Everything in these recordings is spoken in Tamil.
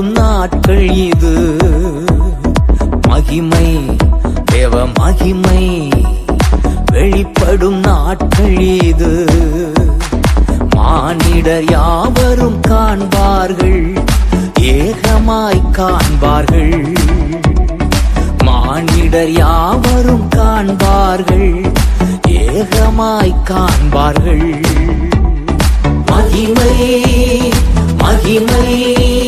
வாழும் நாட்கள் இது. மகிமை தேவ மகிமை வெளிப்படும் நாட்கள் இது. மானிடர் யாவரும் காண்பார்கள் ஏகமாய் காண்பார்கள். மானிடர் யாவரும் காண்பார்கள் ஏகமாய் காண்பார்கள். மகிமை மகிமை.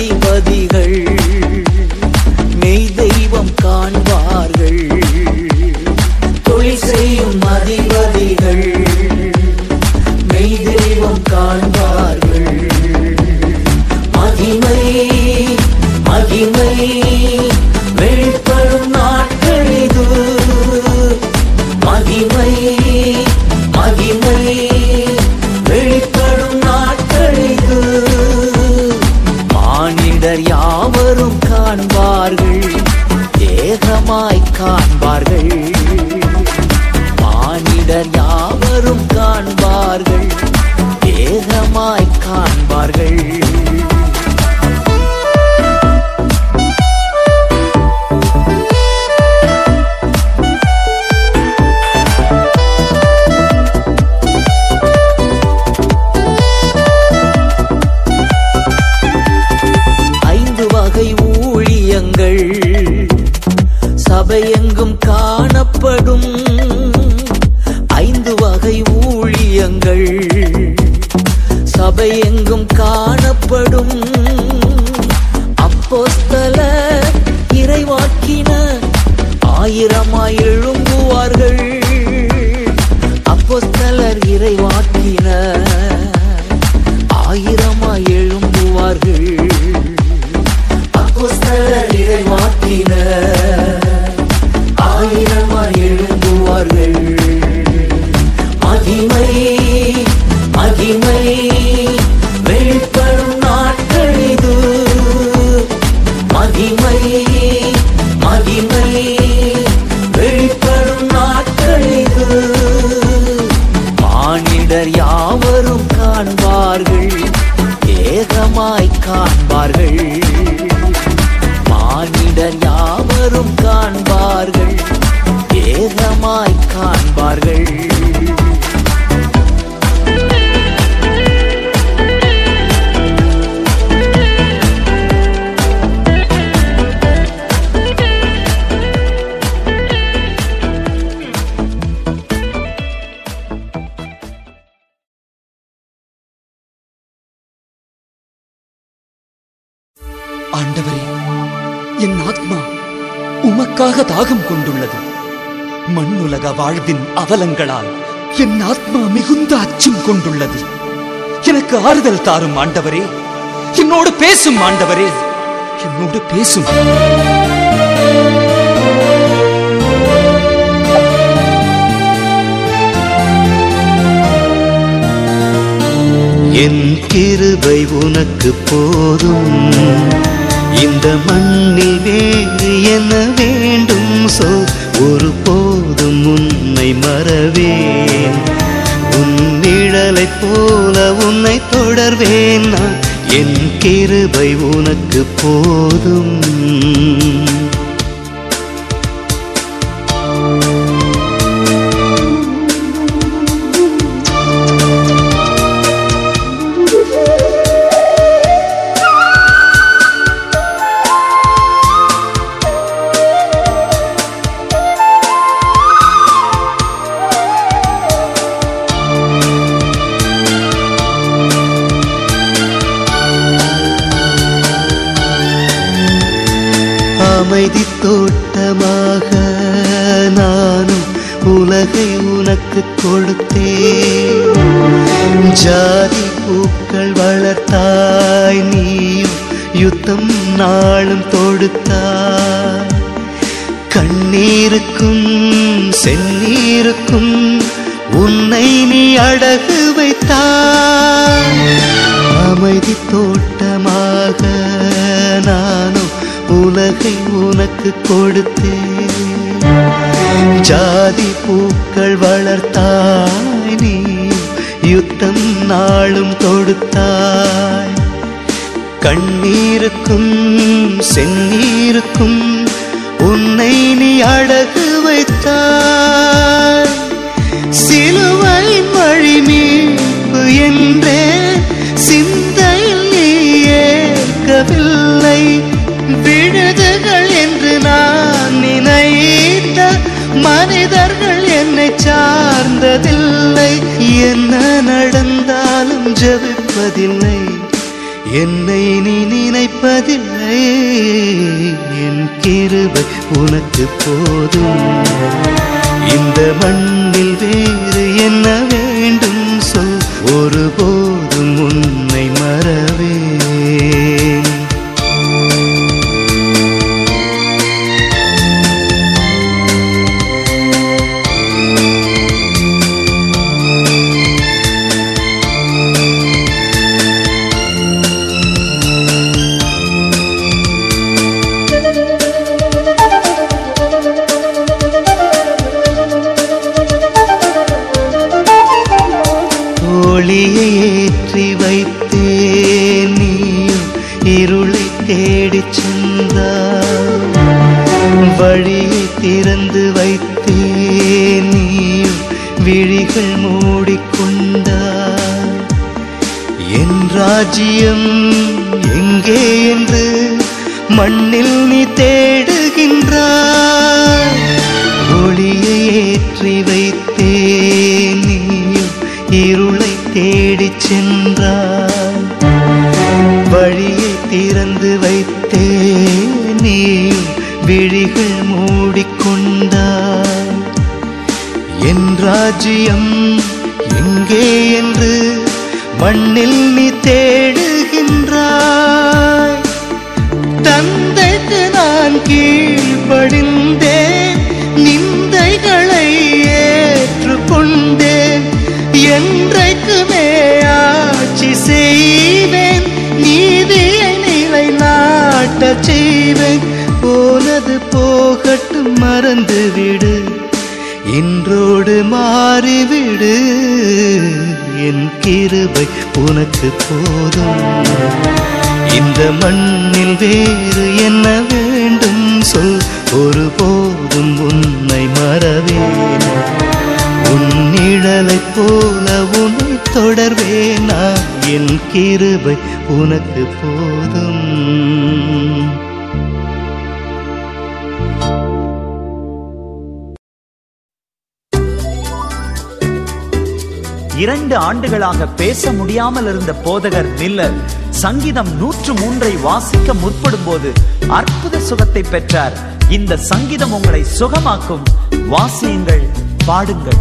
அதிபதிகள் அவலங்களால் என் ஆத்மா மிகுந்த அச்சம் கொண்டுள்ளது. எனக்கு ஆறுதல் தாரும் ஆண்டவரே. என்னோடு பேசும் ஆண்டவரே. என்னோடு பேசும். என் கிருபை உனக்கு போதும். இந்த மண்ணில் வேறு என்ன வேண்டும் சொல். ஒரு போதும் உன்னை மறவேன். உன் நிழலைப் போல உன்னை தொடர்வேன் நான். என் கிருபை உனக்கு போதும். நாளும் தொடுத்தாய் கண்ணீருக்கும் செந்நீருக்கும் உன்னை நீ அடகு வைத்தாய். அமைதி தோட்டமாக நானும் உலகை உனக்கு கொடுத்தேன். ஜாதி பூக்கள் வளர்த்தாய் நீ யுத்தம் நாளும் தொடுத்தாய். கண்ணீருக்கும் செந்நீருக்கும் உன்னை நீ அடகு வைத்தாய். சிலுவை வழி மீட்பு என்றே சிந்தையில் நீ ஏற்கவில்லை. விழுதுகள் என்று நான் நினைத்த மனிதர்கள் என்னை சார்ந்ததில்லை. என்ன நடந்தாலும் ஜபிப்பதில்லை. என்னை நீ நினைப்பதில்லை. என் கிருபை உனக்கு போதும். இந்த மண்ணில் வேறு என்ன வேண்டும்? சொல் ஒருபோதும் போகட்டும் மறந்து விடு இன்றோடு மாறிவிடு. என் கிருபை உனக்கு போதும். இந்த மண்ணில் வேறு என்ன வேண்டும்? சொல் ஒரு போதும் உன்னை மறவேன். உன் நிழலைப் போல உன்னை தொடர்வேனா? என் கிருபை உனக்கு போதும். இரண்டு ஆண்டுகளாக பேச முடியாமல் இருந்த போதகர் மில்லர் சங்கீதம் நூற்று மூன்றை வாசிக்க முற்படும் போது அற்புத சுகத்தை பெற்றார். இந்த சங்கீதம் உங்களை சுகமாக்கும். வாசியுங்கள் பாடுங்கள்.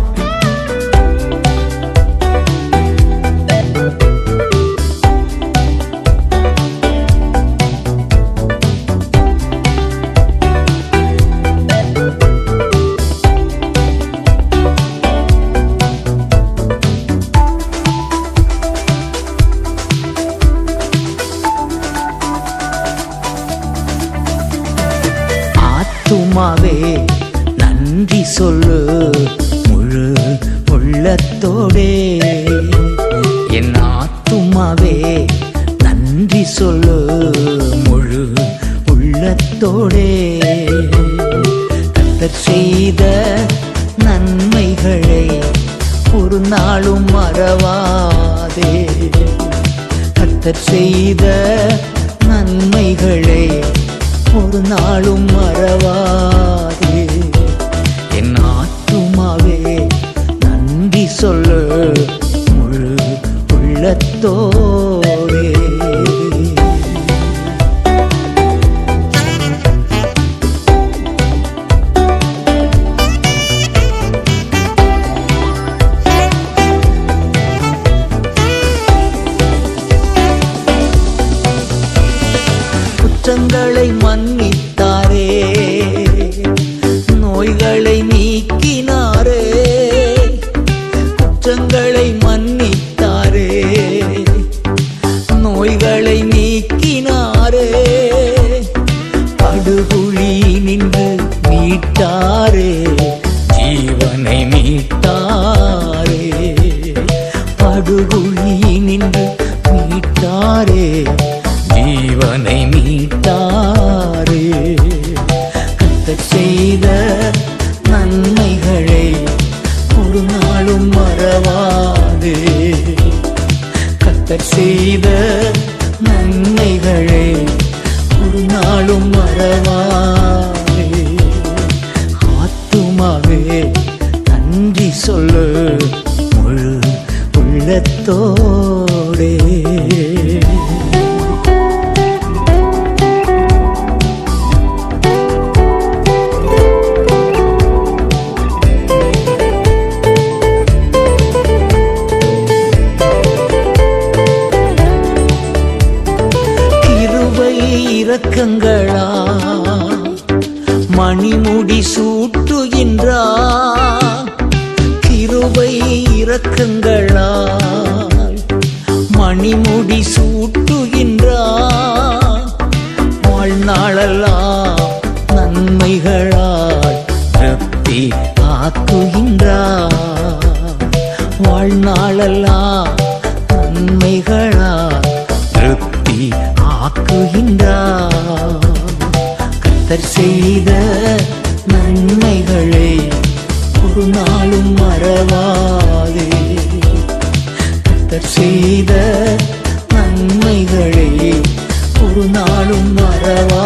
சொல்லு முழு உள்ளத்தோடே. என் ஆத்துமாவே நன்றி சொல்லு முழு உள்ளத்தோடே. இரக்கங்களா மணிமுடி சூட்டுகின்றா கிருபை இரக்கங்களா மணிமுடி சூட்டுகின்றா வாழ்நாளெல்லாம் நன்மைகளா சிலர் செய்த நன்மைகளை ஒரு நாளும் மறவா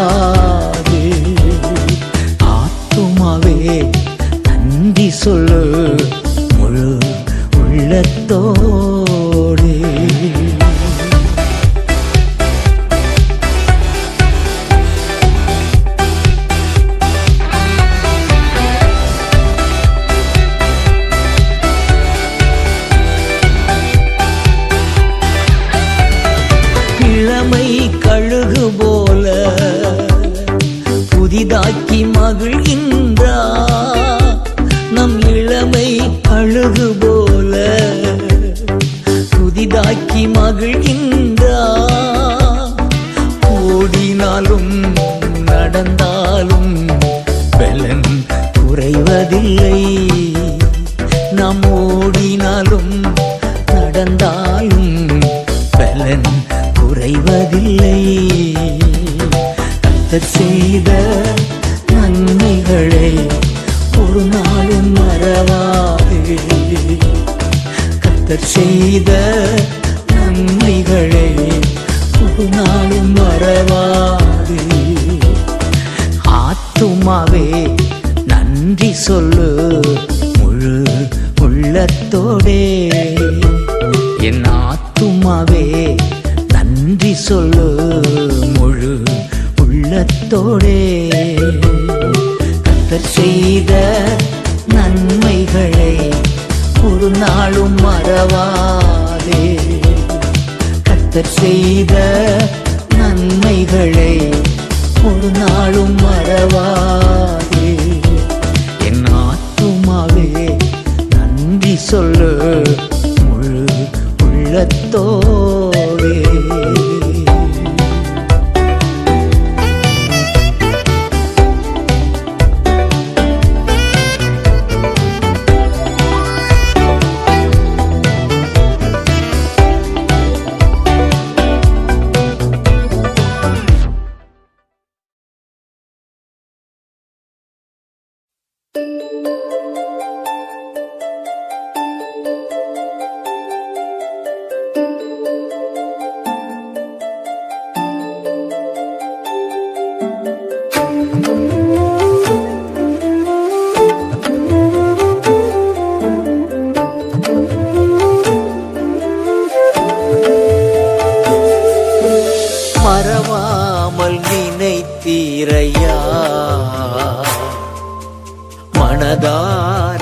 மனதார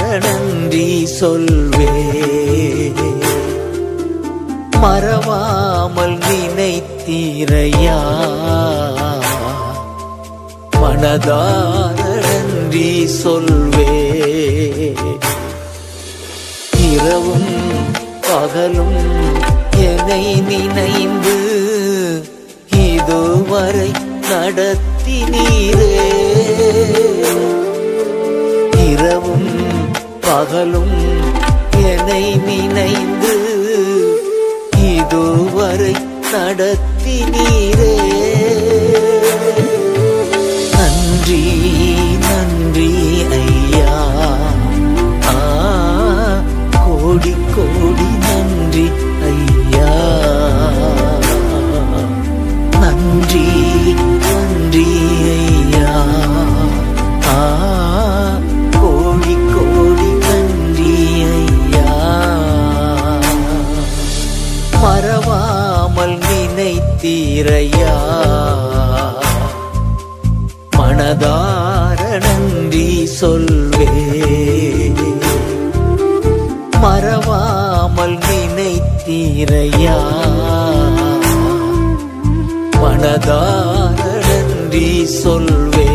சொல்வே மறவாமல் நினைத்தீரையா? மனதார சொல்வே இரவும் பகலும் என்னை நினைந்து இதுவரை நடத்தினீரே. இரவும் பகலும் என்னை நினைந்து இதுவரை நடத்தி நீரே. நன்றி நன்றி ஐயா. ஆ கோடி கோடி நன்றி ஐயா. நன்றி. இறையா மனதார நன்றி சொல்வே. மறவாமல் நினைத்தீரையா? மனதார நன்றி சொல்வே.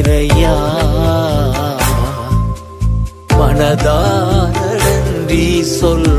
நினைத்தீரையா மனதார நன்றி சொல்வே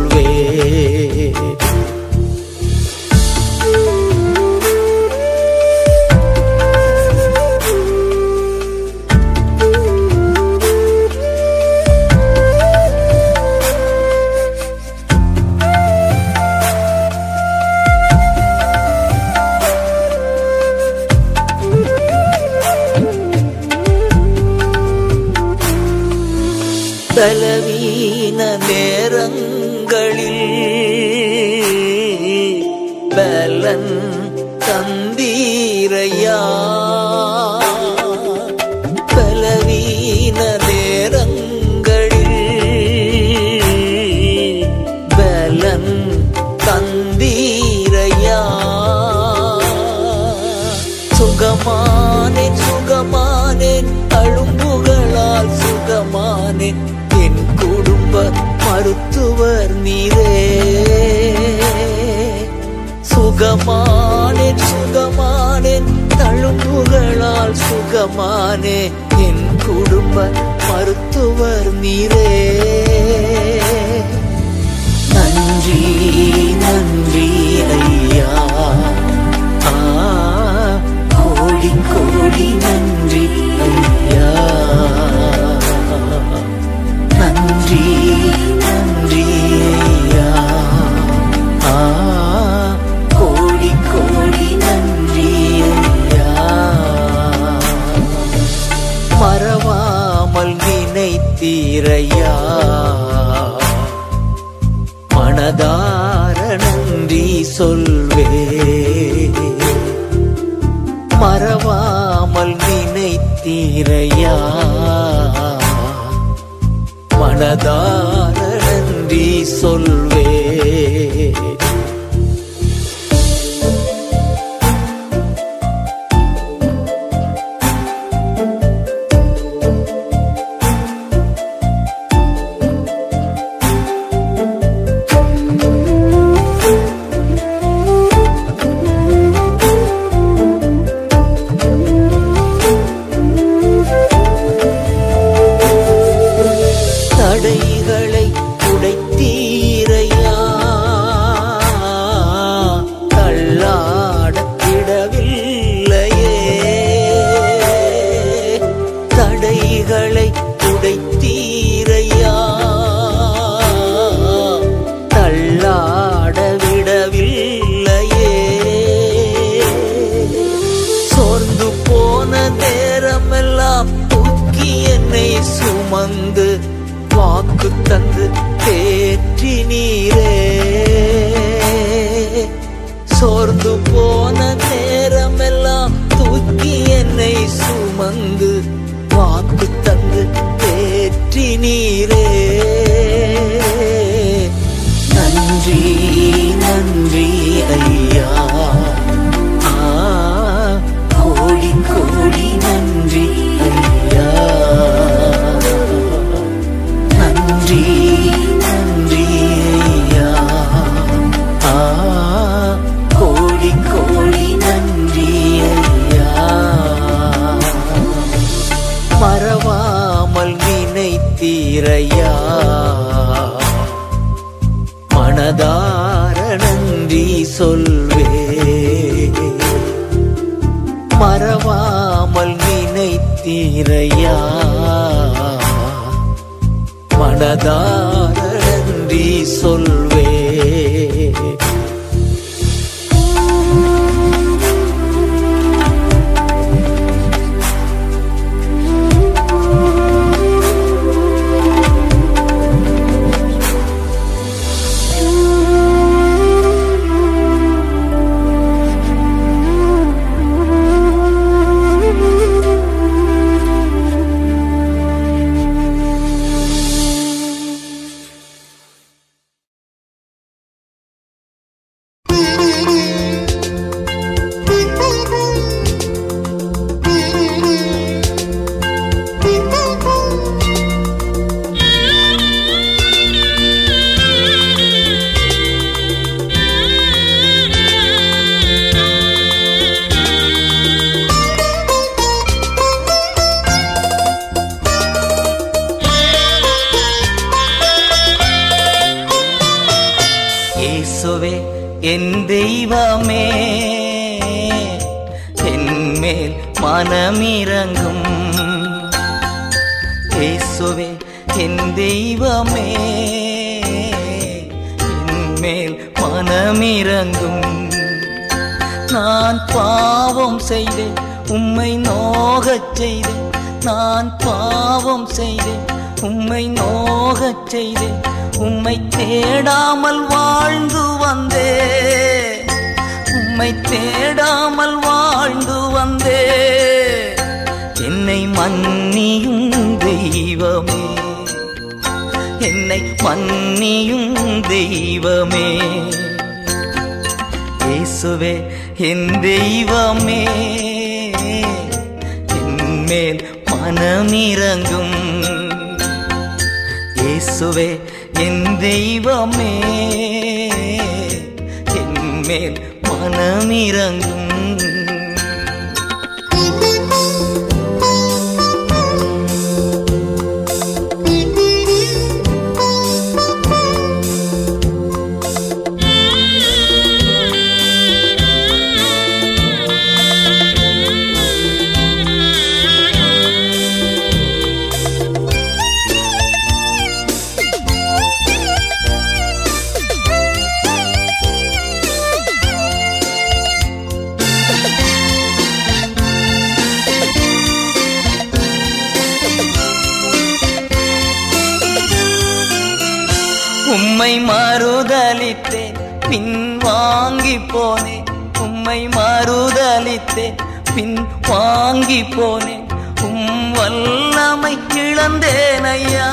உம்மை மறுதளித்தேன் பின் வாங்கி போனேன். உம்மை மறுதளித்தேன் பின் வாங்கி போனேன். உம் வல்லமை இழந்தேன் ஐயா.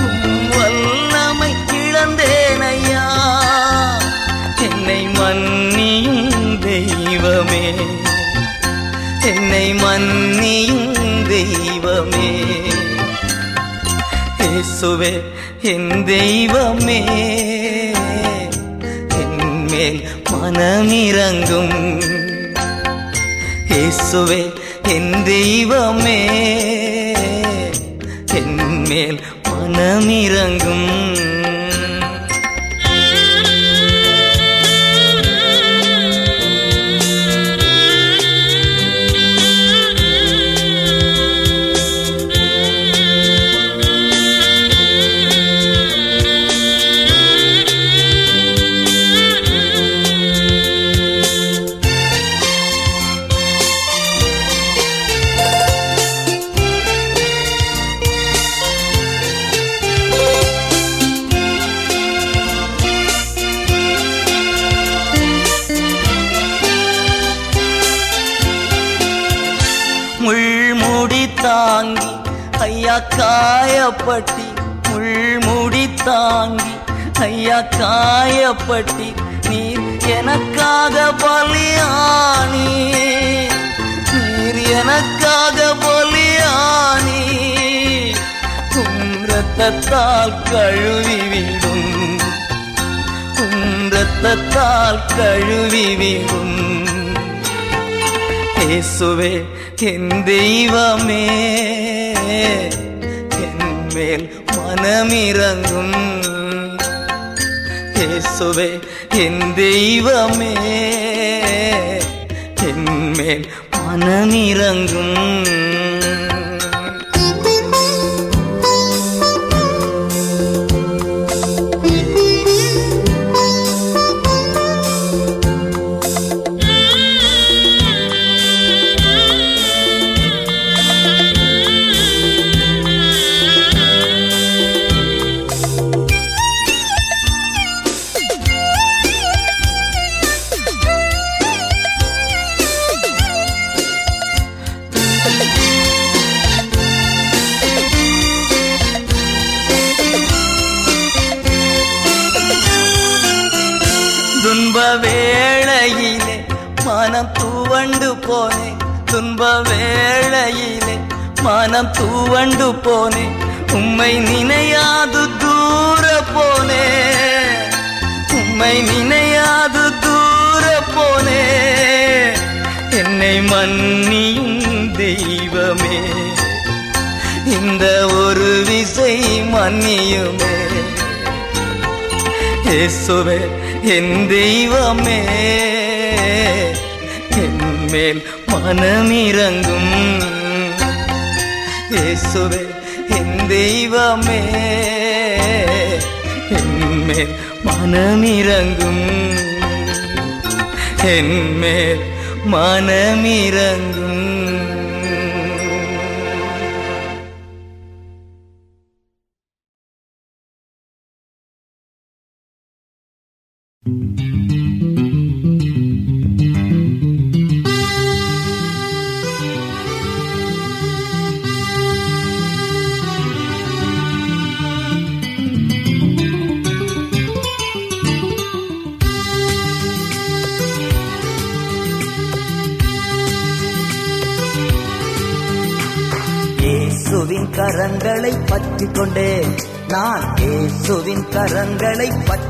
உம் வல்லமை இழந்தேன் ஐயா. என்னை மன்னியும் தெய்வமே. என்னை மன்னியும் தெய்வமே. இயேசுவே என் தெய்வமே என்மேல் மனமிறங்கும். இயேசுவே என் தெய்வமே என் மேல் காயப்பட்டி முள்முடி தாங்கி ஐயா காயப்பட்டி நீர் எனக்காக பலியானி. நீர் எனக்காக பலியானி. குன்றத்தால் கழுவிவிடும் குன்றத்தால் கழுவிவிடும் உம் இயேசுவே என் தெய்வமே. என் மேல் மனமிறங்கும். இயேசுவே என் தெய்வமே என் மேல் துன்ப வேளையிலே மனம் தூவண்டு போனே. உம்மை நினையாது தூர போனே. உம்மை நினையாது தூர போனே. என்னை மன்னியும் தெய்வமே. இந்த ஒரு விசை மன்னியுமே. இயேசுவே என் தெய்வமே. என்மேல் மனமிறங்கும். இயேசுவே என் தெய்வமே என்மேல் மனமிறங்கும். என்மேல் மனமிறங்கும்.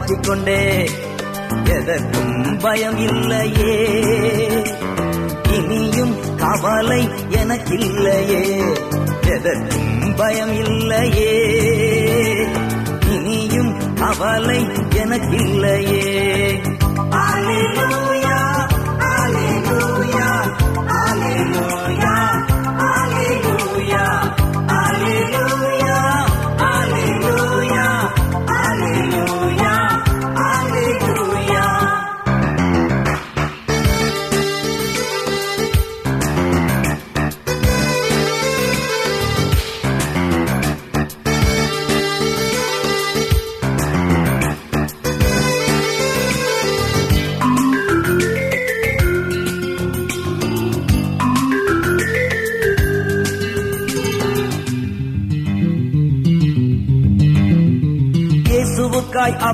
மாற்றிக்கொண்டே. எதற்கும் பயம் இல்லையே. இனியும் கவலை எனக்கில்லையே. எதற்கும் பயம் இல்லையே. இனியும் கவலை எனக்கில்லையே. Alleluia,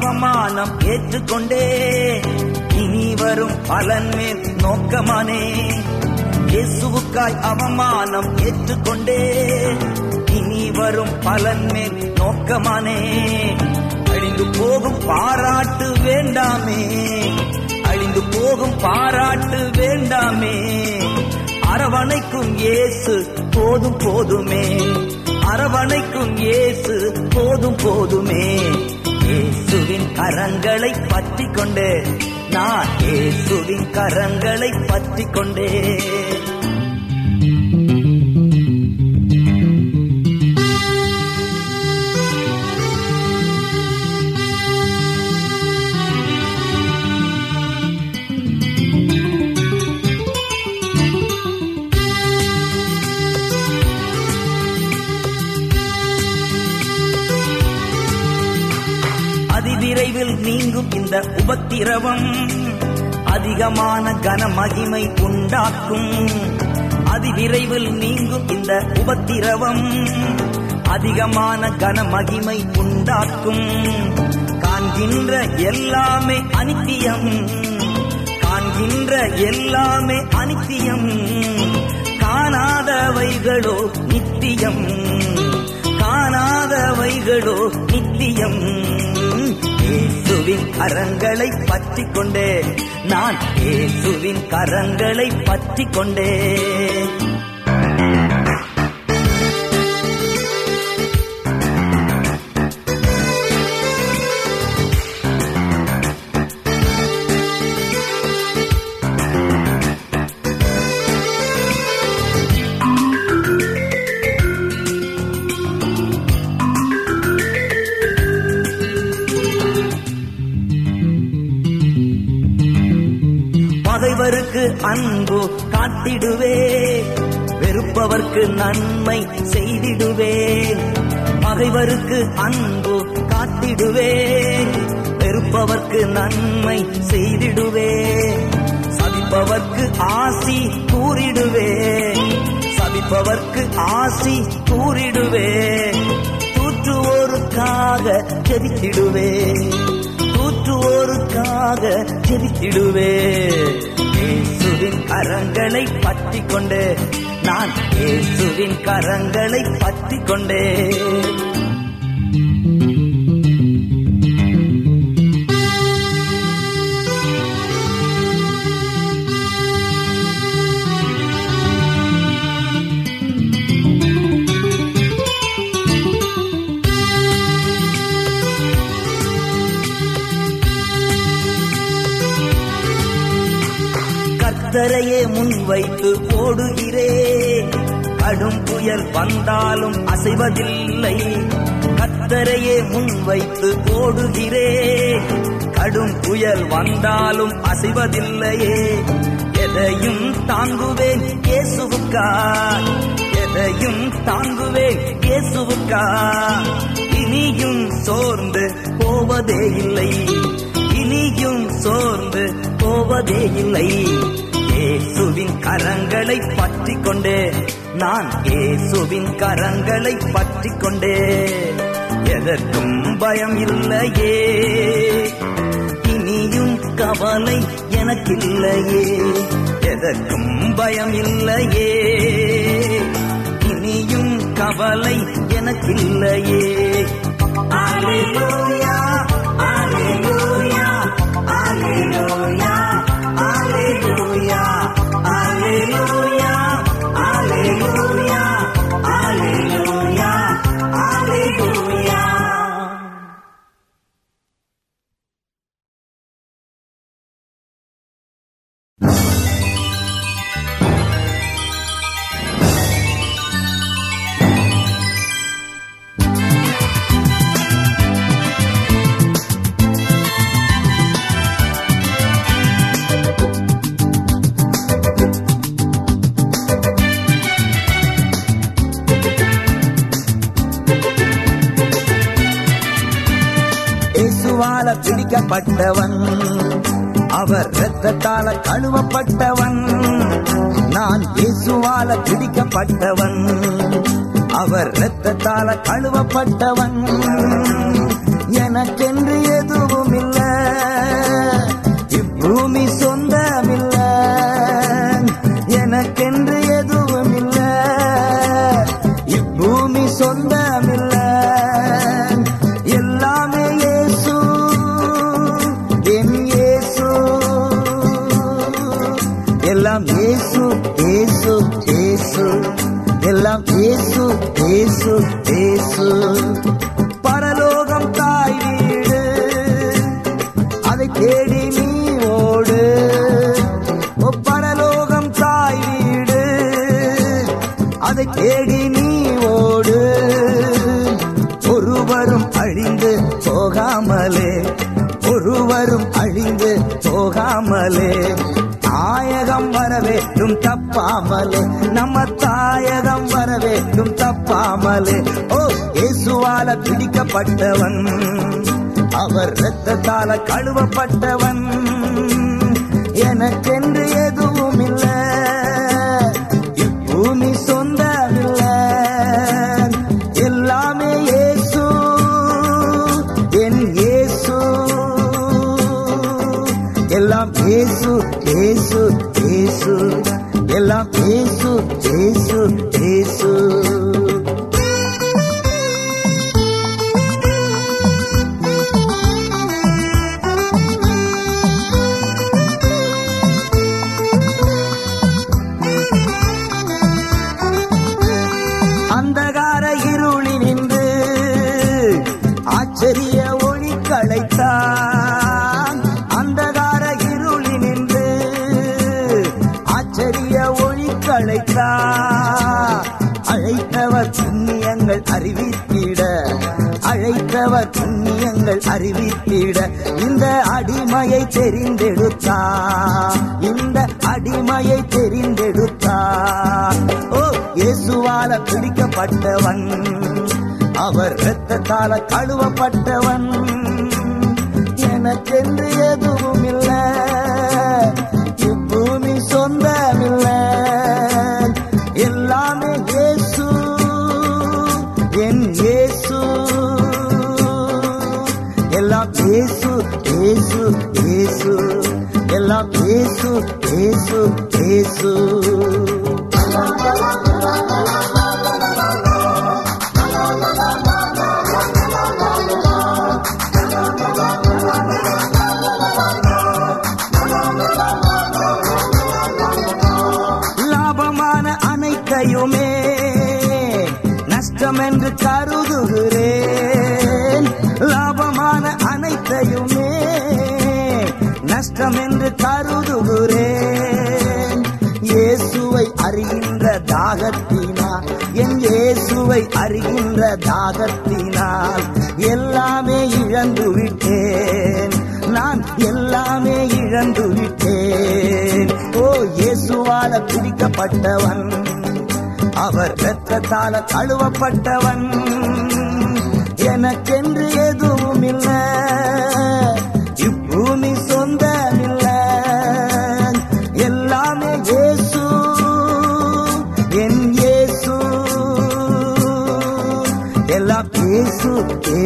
அவமானம் ஏற்றுக்கொண்டே. இனி வரும் பலன் மேல் நோக்கமானே. இயேசுவுக்காய் அவமானம் ஏற்றுக்கொண்டே. இனி வரும் பலன் மேல் நோக்கமானே. அழிந்து போகும் பாராட்டு வேண்டாமே. அழிந்து போகும் பாராட்டு வேண்டாமே. அரவணைக்கும் இயேசு போதும் போதுமே. அரவணைக்கும் இயேசு போதும் போதுமே. இயேசுவின் கரங்களை பற்றி கொண்டு நான் இயேசுவின் கரங்களை பற்றி கொண்டேன் திரவம் அதிகமான கனமகிமை உண்டாக்கும். அதிவிரைவில் நீங்கும் இந்த உபத்திரவம் அதிகமான கனமகிமை உண்டாக்கும். காண்கின்ற எல்லாமே அனித்தியம். காண்கின்ற எல்லாமே அனித்தியம். காணாதவைகளோ நித்தியம். காணாதவைகளோ நித்தியம். இயேசுவின் கரங்களை பற்றி கொண்டே நான் இயேசுவின் கரங்களை பற்றி கொண்டே அன்பு காத்திடுவே வெறுப்பவர்க்கு நன்மை செய்திடுவே. பகைவருக்கு அன்பு காத்திடுவே வெறுப்பவர்க்கு நன்மை செய்திடுவே. சதிப்பவர்க்கு ஆசி கூறிடுவே. சதிப்பவர்க்கு ஆசி கூறிடுவே. தூற்றுவோருக்காக ஜெபித்திடுவே. தூற்றுவோருக்காக ஜெபித்திடுவே. இயேசுவின் கரங்களை பற்றி கொண்டு நான் இயேசுவின் கரங்களை பற்றி கொண்டே வைத்து முன்வைத்து ஓடுகிறேன் கடும் புயல் வந்தாலும் அசைவதில்லை. கத்தரையே முன் வைத்து ஓடுகிறேன் கடும் புயல் வந்தாலும் அசைவதில்லையே. எதையும் தாங்குவேன் இயேசுவுக்கா எதையும் தாங்குவேன் இயேசுவுக்கா இனியும் சோர்ந்து போவதே இல்லை. இனியும் சோர்ந்து போவதே இல்லை. ஏசுவின் கரங்களை பற்றி கொண்டே நான் ஏசுவின் கரங்களை பற்றி கொண்டே எதற்கும் பயம் இல்லையே. இனியும் கவலை எனக்கில்லையே. எதற்கும் பயம் இல்லையே. இனியும் கவலை எனக்கில்லையே. Alleluia, எனக்கென்று எதுவும் இல்ல இப்பூமி சொந்தமில்ல. எனக்கென்று எதுவும் இல்ல இப்பூமி சொந்தமில்ல. எல்லாமே இயேசு என் இயேசு. எல்லாம் இயேசு இயேசு இயேசு. எல்லாம் இயேசு இயேசு. போகாமலே தாயகம் வர வேண்டும் தப்பாமலே. நம்ம தாயகம் வர வேண்டும் தப்பாமலே. ஓ இயேசுவால பிடிக்கப்பட்டவன். அவர் ரத்தத்தால கழுவப்பட்டவன். எனக்கென்று தெரிந்தெடுத்தா? இந்த அடிமையை தெரிந்தெடுத்தா? ஓ இயேசுவால பிடிக்கப்பட்டவன். அவர் இரத்தத்தால கழுவப்பட்டவன். ஏசு ஏசு. லாபமான அனைத்தையுமே நஷ்டம் என்று கருதுகிறேன். லாபமான அனைத்தையுமே நஷ்டம் என்று கருதுகிறேன். தாகத்தினால் என் இயேசுவை அறிகின்ற தாகத்தினால் எல்லாமே இழந்து விட்டேன். நான் எல்லாமே இழந்து விட்டேன். ஓ இயேசுவால பிடிக்கப்பட்டவன் அவர் ரத்தத்தால கழுவப்பட்டவன் எனக்கென்று எதுவும் இல்லை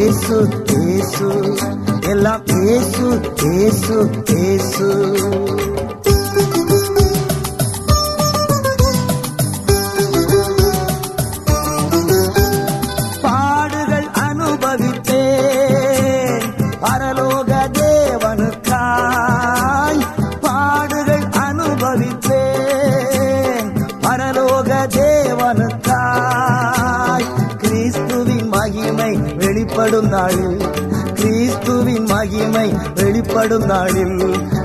ஏசு ஏசு எல்லாம் ஏசு ஏசு ஏசு வெளிப்படும் நாளில்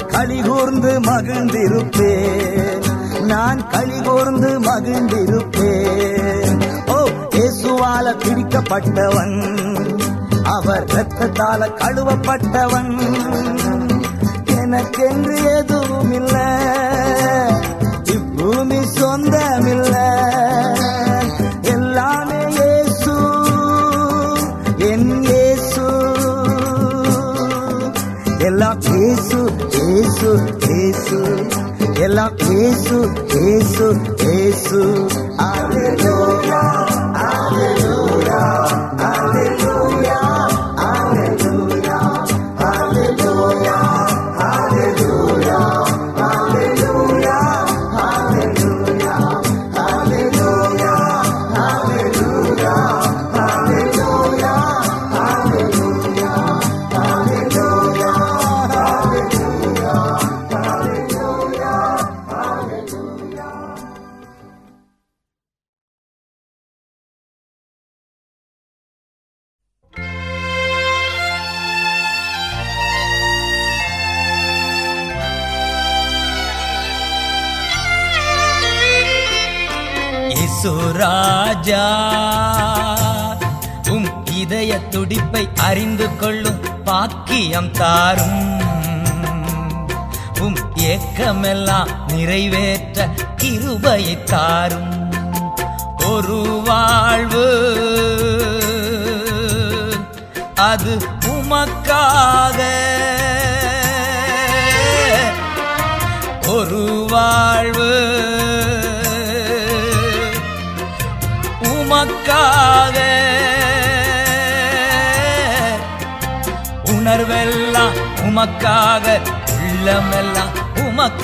கலிகூர்ந்து மகிழ்ந்திருப்பேன். நான் கலிகூர்ந்து மகிழ்ந்திருப்பேன். ஓ இயேசுவால பிடிக்கப்பட்டவன் அவர் ரத்தத்தால கழுவப்பட்டவன். எனக்கென்று எதுவும் இல்லை இப்பூமி சொந்தமில்லை. ஏசு ஏசு எல்லாம் ஏசு ஏசு ஏசு அது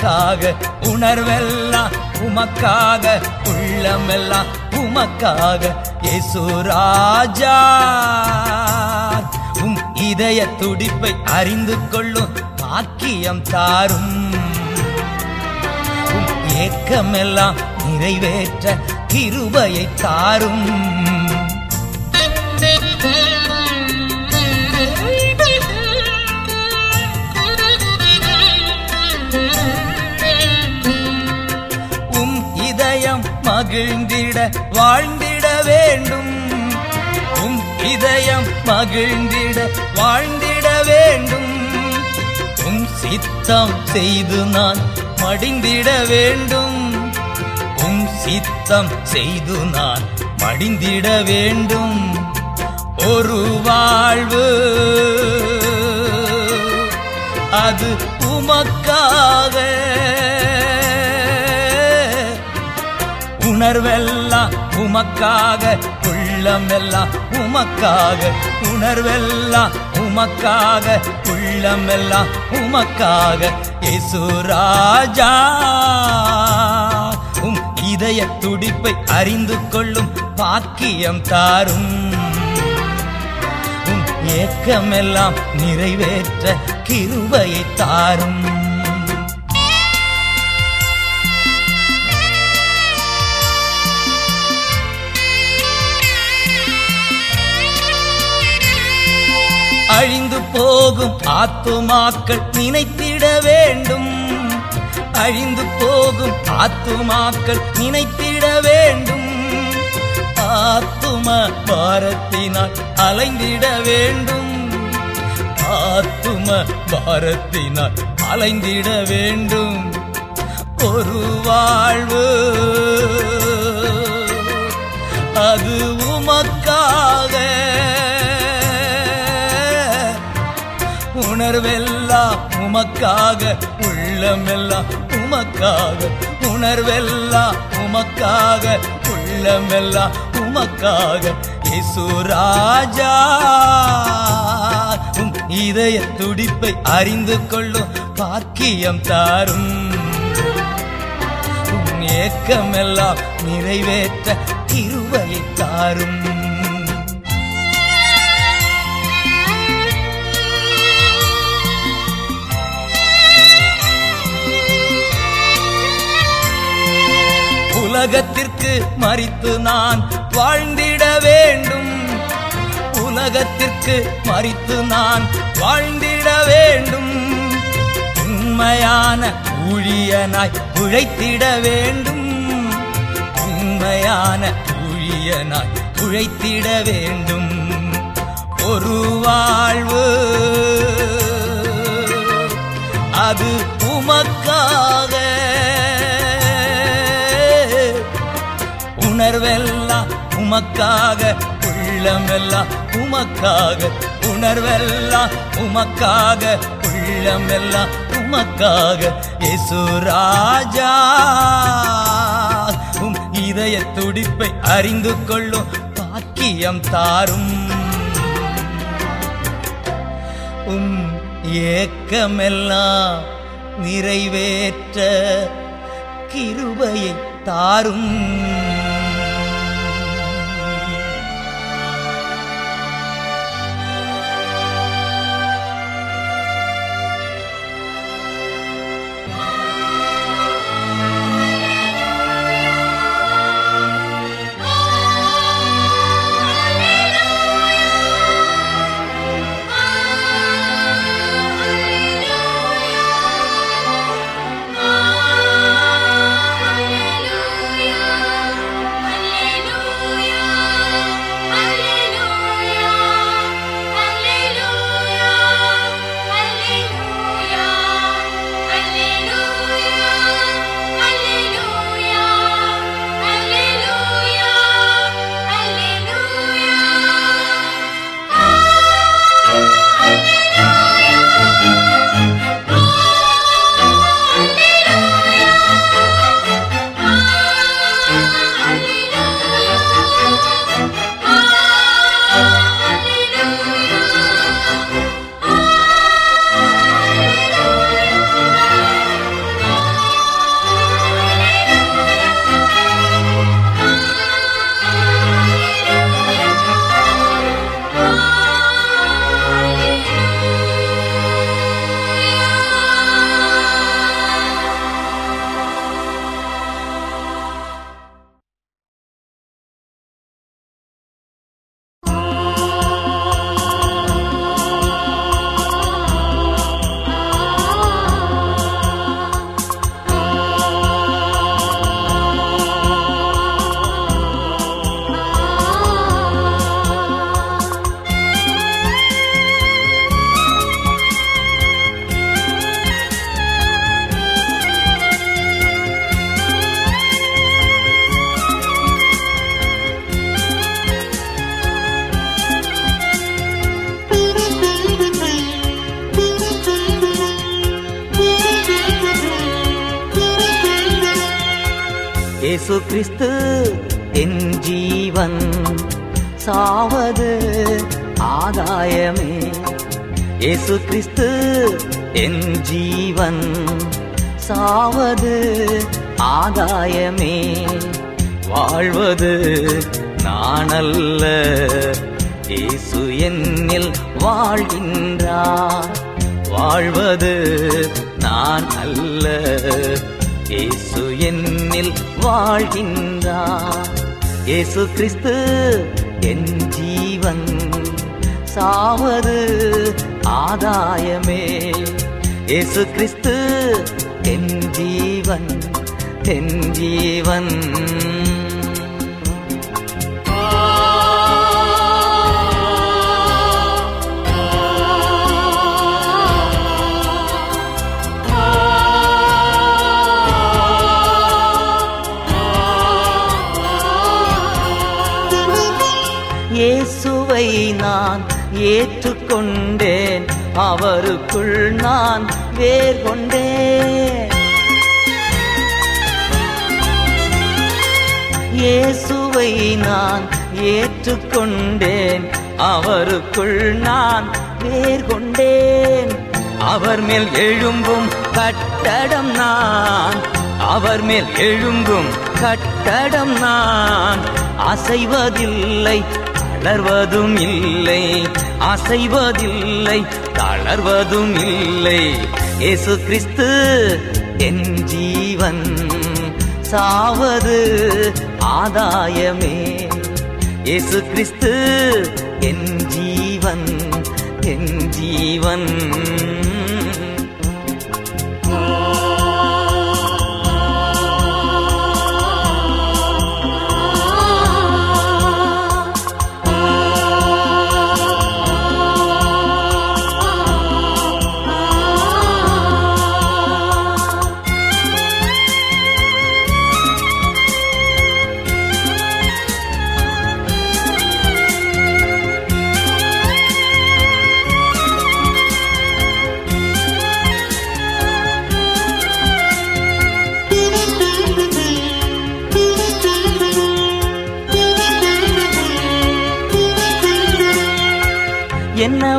உமக்காக உணர்வெல்லாம் உமக்காக உள்ளமெல்லாம் உமக்காக இயேசு ராஜா உம் இதய துடிப்பை அறிந்து கொள்ளும் பாக்கியம் தாரும். உம் ஏக்கமெல்லாம் நிறைவேற்ற கிருபையை தாரும். மகிழ்ந்திட வாழ்ந்திட வேண்டும். உம் இதயம் மகிழ்ந்திட வாழ்ந்திட வேண்டும். உம் சித்தம் செய்து நான் மடிந்திட வேண்டும். உம் சித்தம் செய்து நான் மடிந்திட வேண்டும். ஒரு வாழ்வு அது உமக்காக. உணர்வெல்லாம் உமக்காக உள்ளமெல்லாம் உமக்காக. உணர்வெல்லாம் உமக்காக உள்ளமெல்லாம் உமக்காக. இயேசு உம் இதய துடிப்பை அறிந்து கொள்ளும் பாக்கியம் தாரும். உம் ஏக்கமெல்லாம் நிறைவேற்ற கிருபையை தாரும். போகும் ஆத்துமாக்கள் நினைத்திட வேண்டும். அழிந்து போகும் ஆத்துமாக்கள் நினைத்திட வேண்டும். ஆத்தும பாரத்தினால் அலைந்திட வேண்டும். ஆத்தும பாரத்தினால் அலைந்திட வேண்டும். ஒரு வாழ்வு அது உமக்காக உணர்வெல்லாம் உமக்காக உள்ளமெல்லாம் உமக்காக. உணர்வெல்லாம் உமக்காக உள்ளமெல்லாம் உமக்காக. இசுராஜா உம் இதய துடிப்பை அறிந்து கொள்ளும் பாக்கியம் தாரும். ஏக்கமெல்லாம் நிறைவேற்ற கிருபையை தாரும். மறித்து மறித்து நான் வாழ்ந்திட வேண்டும். உலகத்திற்கு மறித்து நான் வாழ்ந்திட வேண்டும். உண்மையான ஊழியனாய் உழைத்திட வேண்டும். உண்மையான ஊழியனாய் உழைத்திட வேண்டும். ஒரு வாழ்வு அது உமக்காக. உணர்வெல்லாம் உமக்காக உள்ளமெல்லாம் உமக்காக உணர்வெல்லாம் உமக்காக உள்ளமெல்லாம் உமக்காக யசுராஜா உம் இதய துடிப்பை அறிந்து கொள்ளும் பாக்கியம் தாரும். உம் ஏக்கமெல்லாம் நிறைவேற்ற கிருபையை தாரும். இயேசு நான் அவருக்குள் நான் வேர் கொண்டேன் அவர் மேல் எழும்பும் கட்டடம் நான். அவர் மேல் எழும்பும் கட்டடம் நான். அசைவதில்லை தளர்வதும் இல்லை. அசைவதில்லை தளர்வதும் இல்லை. இயேசு கிறிஸ்து என் ஜீவன். சாவது ஆதாயமே. இயேசு கிறிஸ்து என் ஜீவன் என் ஜீவன்.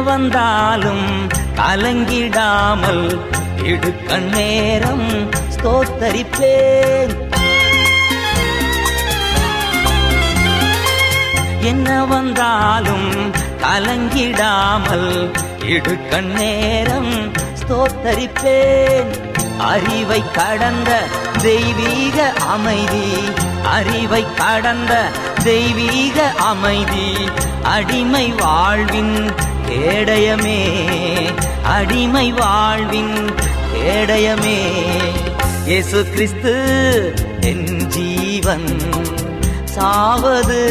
வந்தாலும் கலங்கிடாமல் இடுக்க நேரம் ஸ்தோத்தரிப்பேன். என்ன வந்தாலும் கலங்கிடாமல் இடுக்க நேரம் ஸ்தோத்தரிப்பேன். அறிவை கடந்த தெய்வீக அமைதி அறிவை கடந்த தெய்வீக அமைதி அடிமை வாழ்வின் கேடயமே அடிமை வாழ்வின் கேடயமே. இயேசு கிறிஸ்து என் ஜீவன் சாவது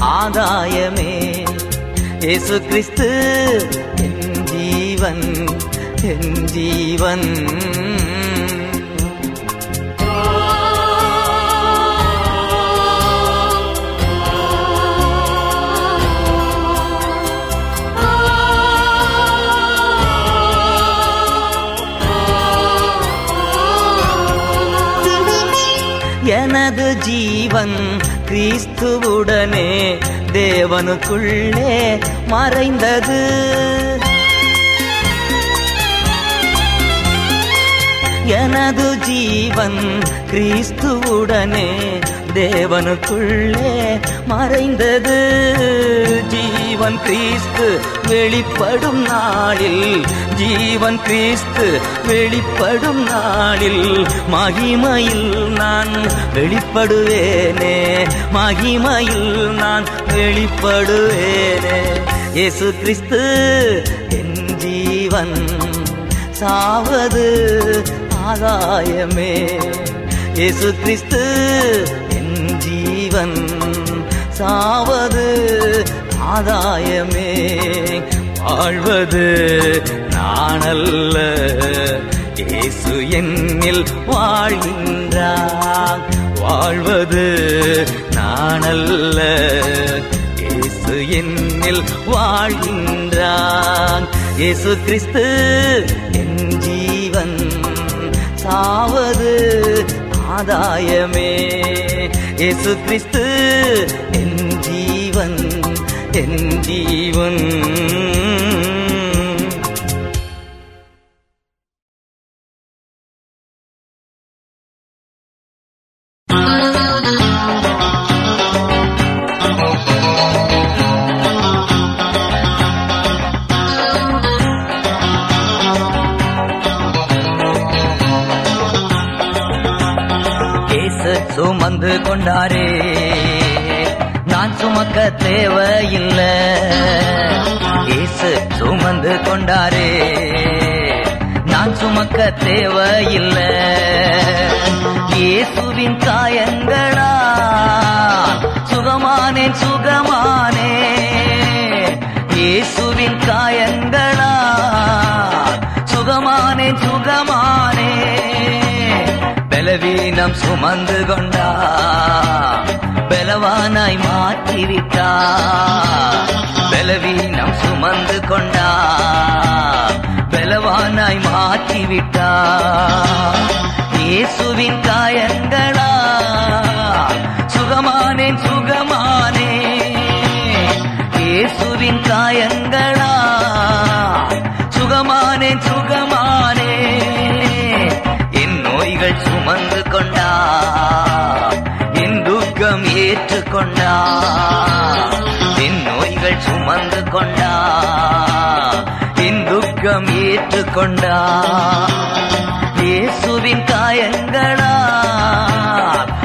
ஆதாயமே. இயேசு கிறிஸ்து என் ஜீவன் என் ஜீவன். எனது ஜீவன் கிறிஸ்துவுடனே தேவனுக்குள்ளே மறைந்தது. எனது ஜீவன் கிறிஸ்துவுடனே தேவனுக்குள்ளே மறைந்தது. ஜீவன் கிறிஸ்து வெளிப்படும் நாளில் ஜீவன் கிறிஸ்து வெளிப்படும் நாளில். மகிமையில் நான் வெளிப்படுவேனே மகிமையில் நான் வெளிப்படுவேனே. இயேசு கிறிஸ்து என் ஜீவன் சாவது ஆதாயமே. இயேசு கிறிஸ்து என் ஜீவன் சாவது ஆதாயமே. வாழ்வது நானல்ல. இயேசு என்னில் வாழ்கின்றார். வாழ்வது நானல்ல. இயேசு என்னில் வாழ்கின்றான் இயேசு கிறிஸ்து என் ஜீவன். சாவது ஆதாயமே. இயேசு கிறிஸ்து என் என் ஜீவன். சுமந்து கொண்டாரே. நான் சுமக்க தேவையில்லை. கேசு சுமந்து கொண்டாரே. நான் சுமக்க தேவையில்லை. இயேசுவின் காயங்களா சுகமானேன் சுகமானே. இயேசுவின் காயங்களா? சுகமானேன் சுகமானே. பலவீனம் சுமந்து கொண்டா. பலவானாய் மாற்றிவிட்டா? பலவீனம் சுமந்து கொண்டா? பலவானாய் மாற்றிவிட்டா? இயேசுவின் காயங்களா? சுகமானேன் சுகமானே இயேசுவின் காயங்களா? கொண்டா? என் நோய்கள் சுமந்து கொண்டா? என் துக்கம் ஏற்றுக்கொண்டா இயேசுவின் காயங்களா?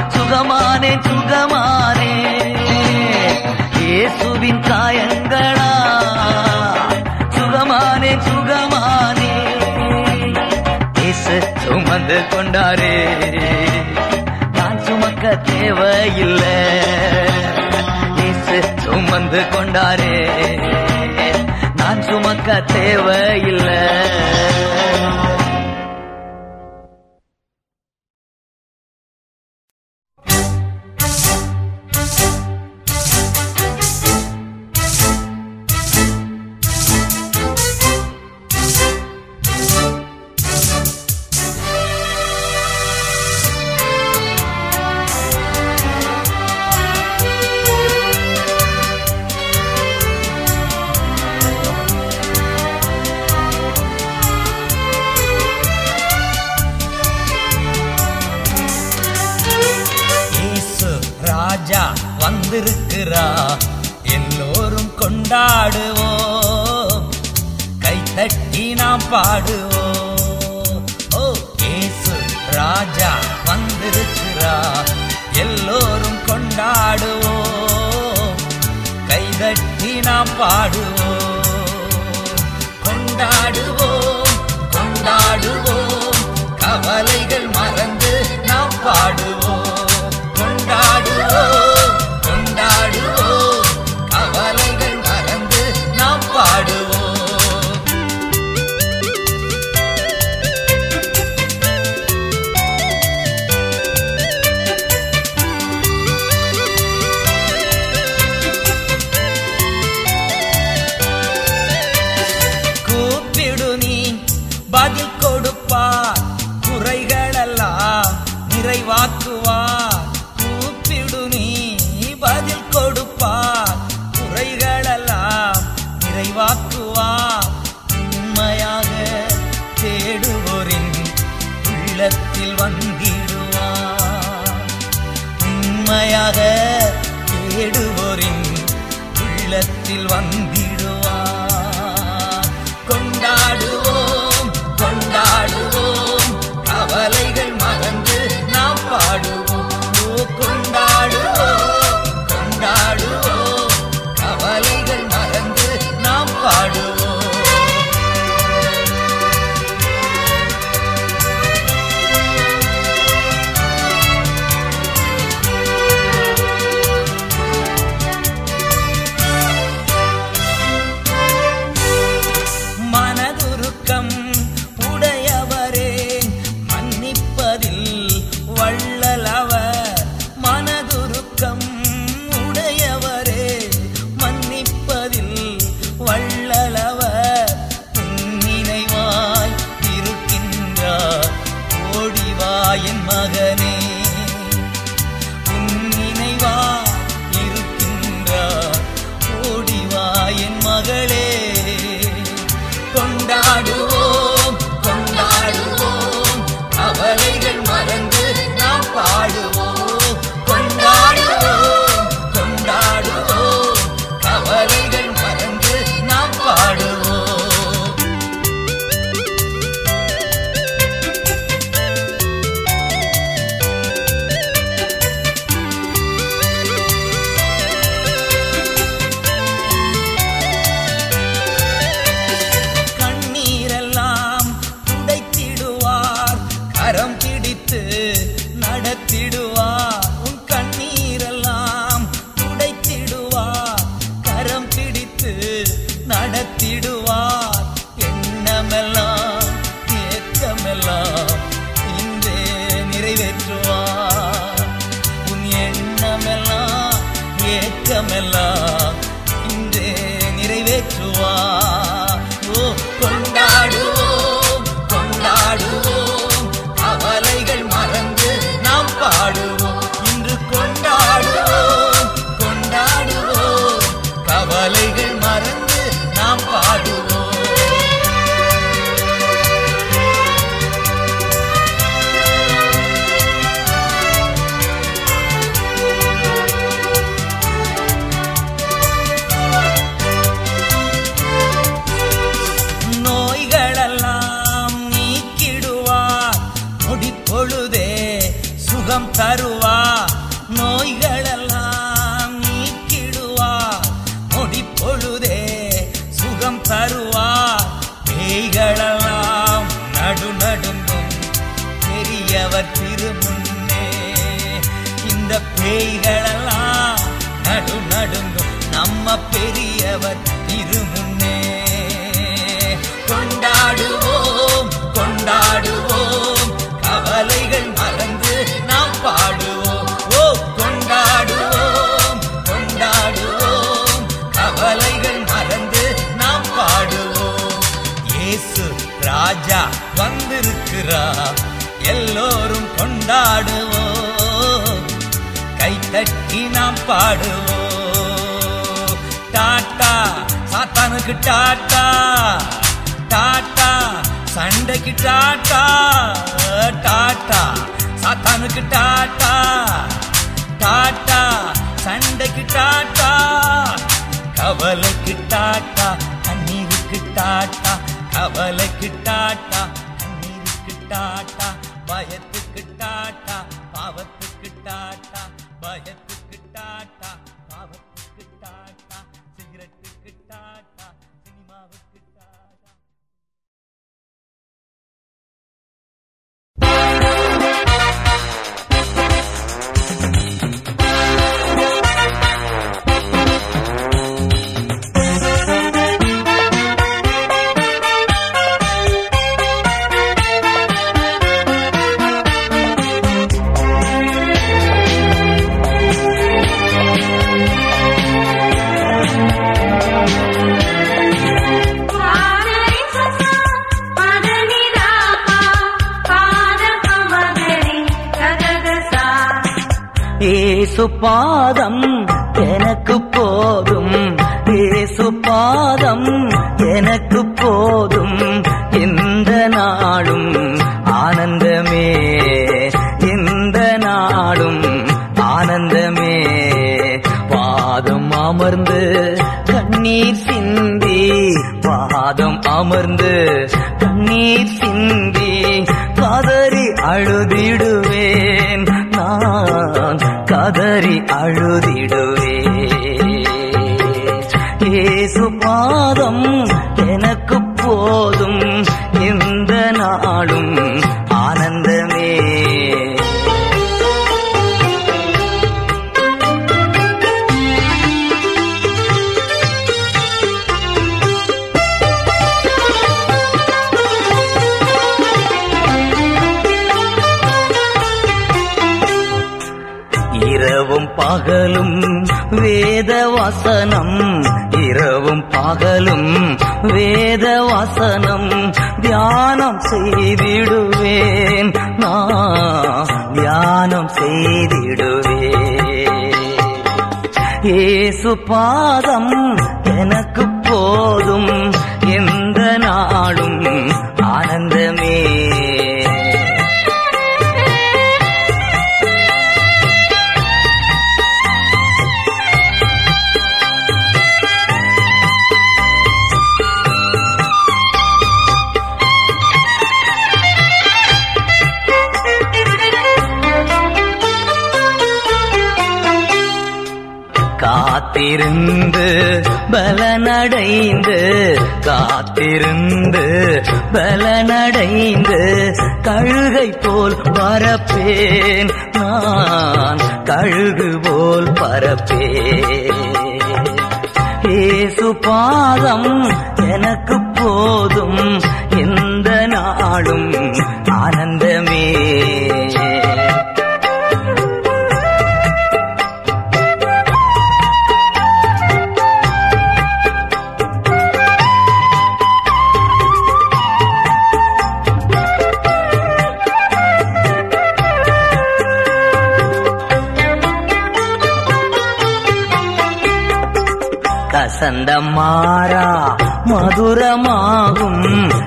சுகமானே சுகமானே. இயேசுவின் காயங்களா? சுகமானே சுகமானே. இயேசு சுமந்து கொண்டாரே. பார்க்க தேவையில்லை. இயேசு சுமந்து கொண்டாரே. நான் சுமக்க தேவையில்லை. கொண்டாடுவோம். கைத்தட்டி நாம் பாடுவோம். ஓ ஏசு ராஜா வந்திருக்கிறா. எல்லோரும் கொண்டாடுவோம். கைதட்டி நாம் பாடுவோம். ஏசு பாதம் எனக்கு போதும். எந்த நாளும் ஆனந்தமே காத்திருந்து பலனடைந்து காத்திருந்து பலனடைந்து கழுகை போல் பரப்பேன் நான் கழுகு போல் பரப்பேன். ஏசு பாதம் எனக்கு போதும் இந்த நாளும் ஆனந்தமே கசந்த மாறா மதுரமாகும்.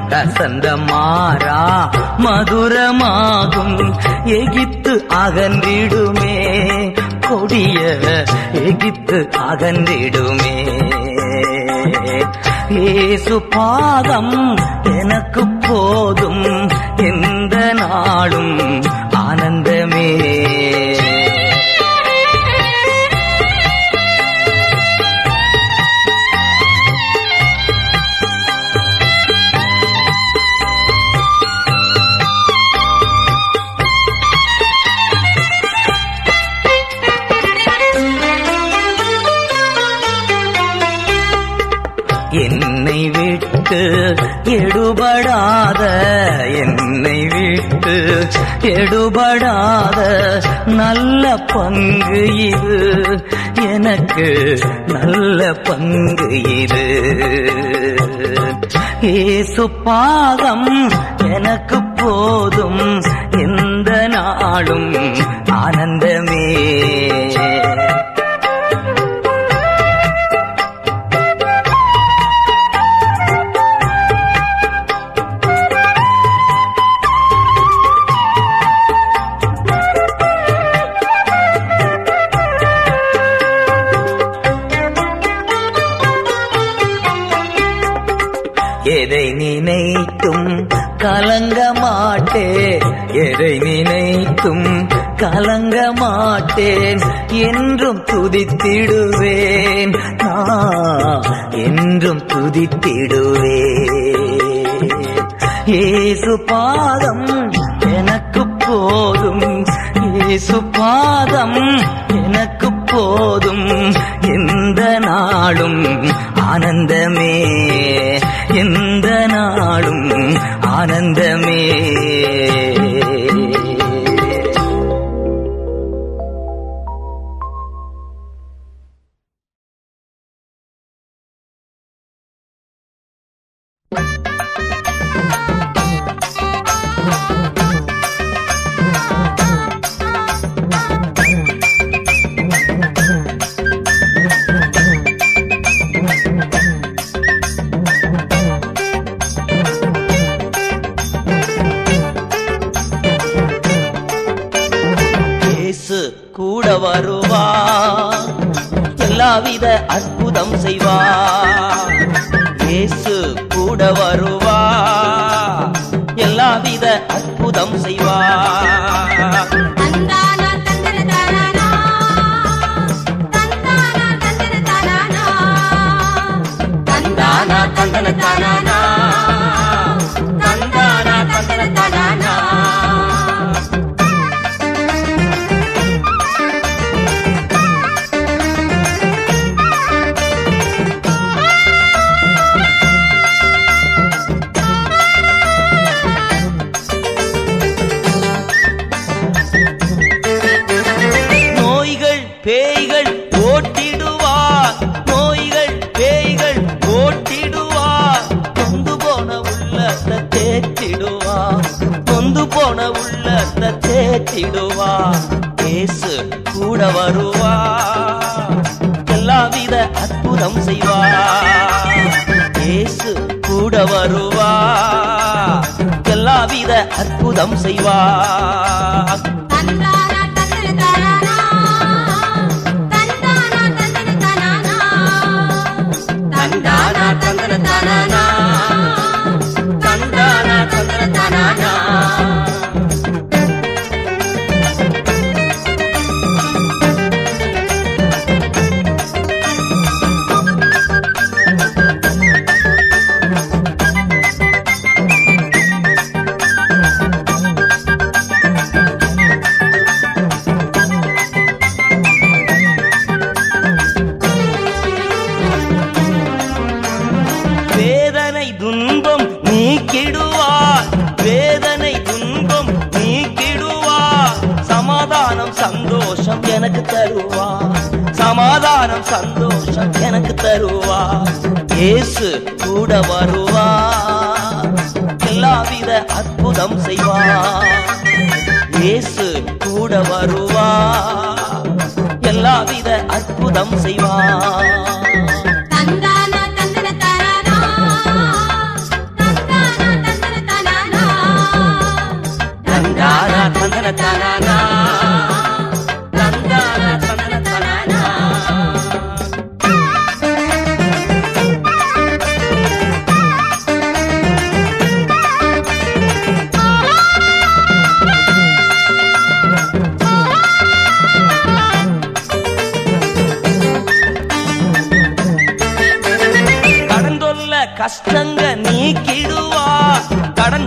கசந்த மாறா மதுரமாகும். எகித்து அகன்றிடுமே கொடிய எகித்து அகன்றிடுமே. ஏசு பாதம் எனக்கு போதும் எந்த நாளும் படாத நல்ல பங்கு இது. எனக்கு நல்ல பங்கு இது. ஏசு பாதம் எனக்கு போதும். இந்த நாளும் ஆனந்தமே. மாட்டேன் என்றும் துதித்திடுவேன். நான் என்றும் துதித்திடுவேன். ஏசு பாதம் எனக்கு போதும். ஏசு பாதம்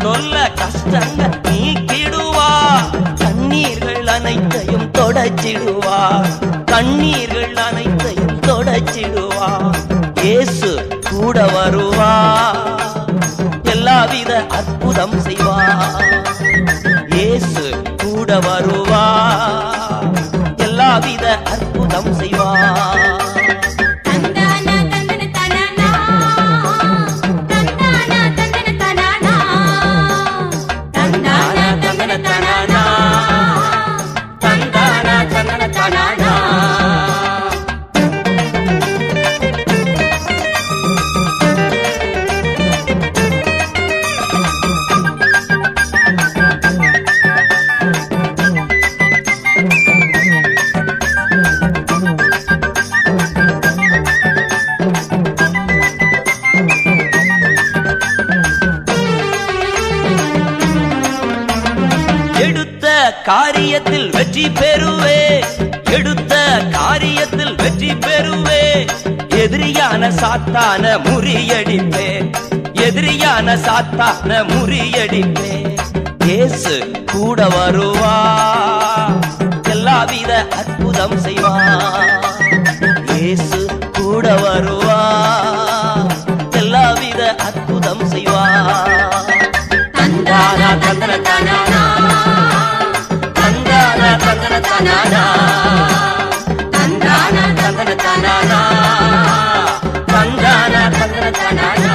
சொல்ல கஷ்டங்க நீக்கிடுவா. கண்ணீர்கள் அனைத்தையும் தொடச்சிடுவா. கண்ணீர்கள் அனைத்தையும் தொடச்சிடுவா. இயேசு கூட வருவா. எல்லாவித அற்புதம் செய்வா. இயேசு கூட வருவா. எல்லாவித அற்புதம் செய்வா. சாத்தான முறியடிப்பேன் எதிரியான சாத்தான முறியடிப்பேன் இயேசு கூட வருவா. எல்லாவித அற்புதம் செய்வா. இயேசு கூட வருவா. எல்லாவித அற்புதம் செய்வா. தந்தானா தந்தன தனானா தந்தானா தந்தன தனானா தந்தானா தந்தன தனானா ரத்மனானா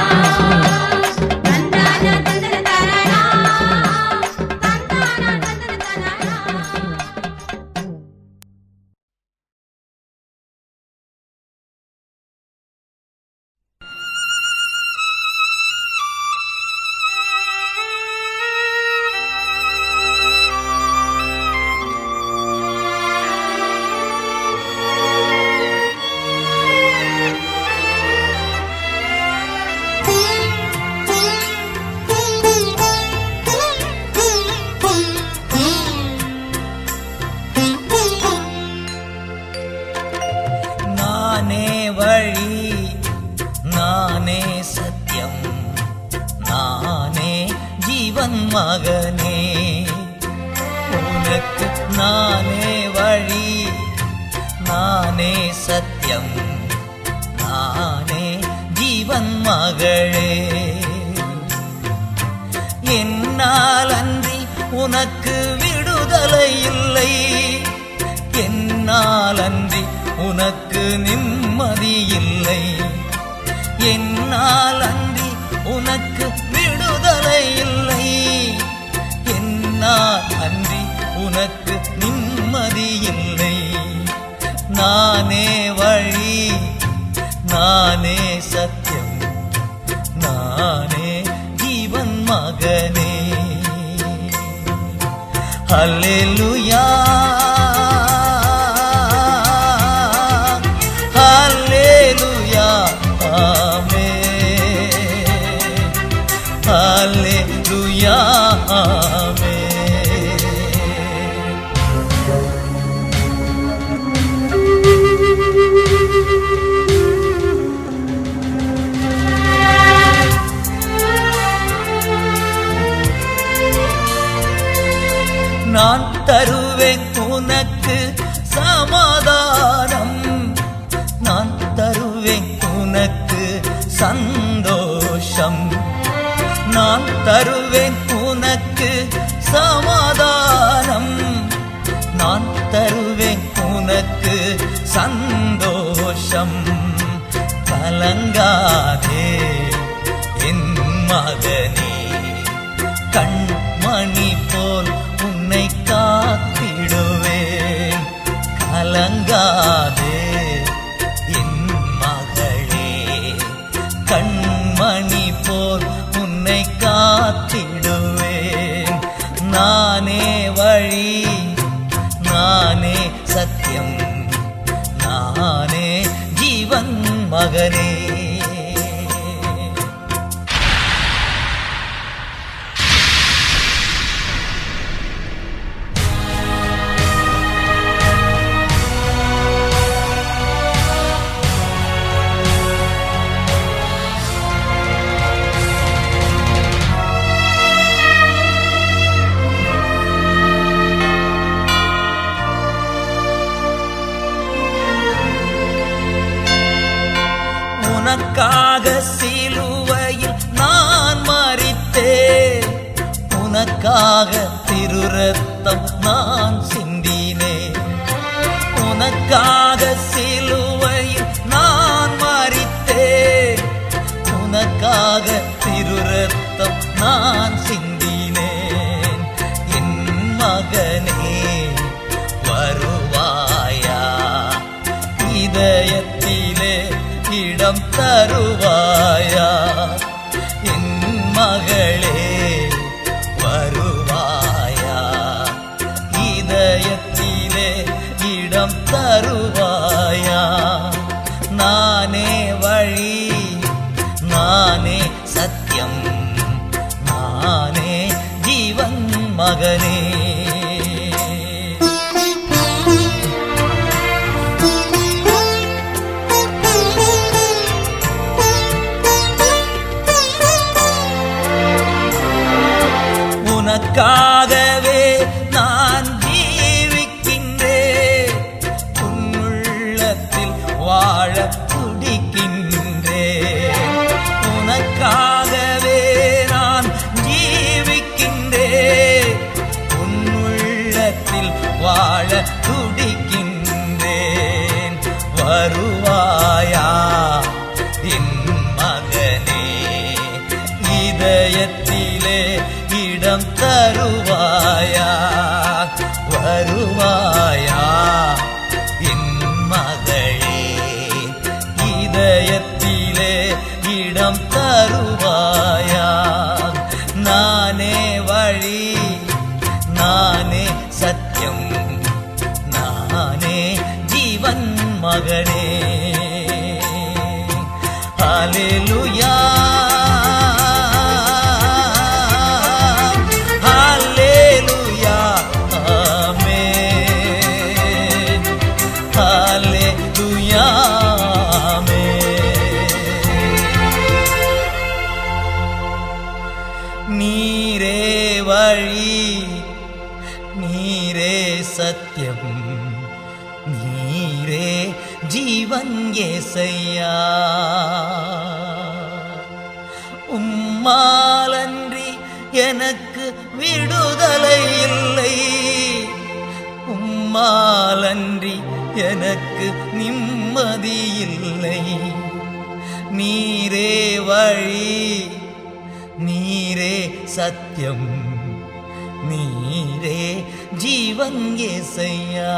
நம்மாலன்றி எனக்கு நிம்மதியில்லை நீரே வழி நீரே சத்தியம் நீரே ஜீவன் ஏசையா.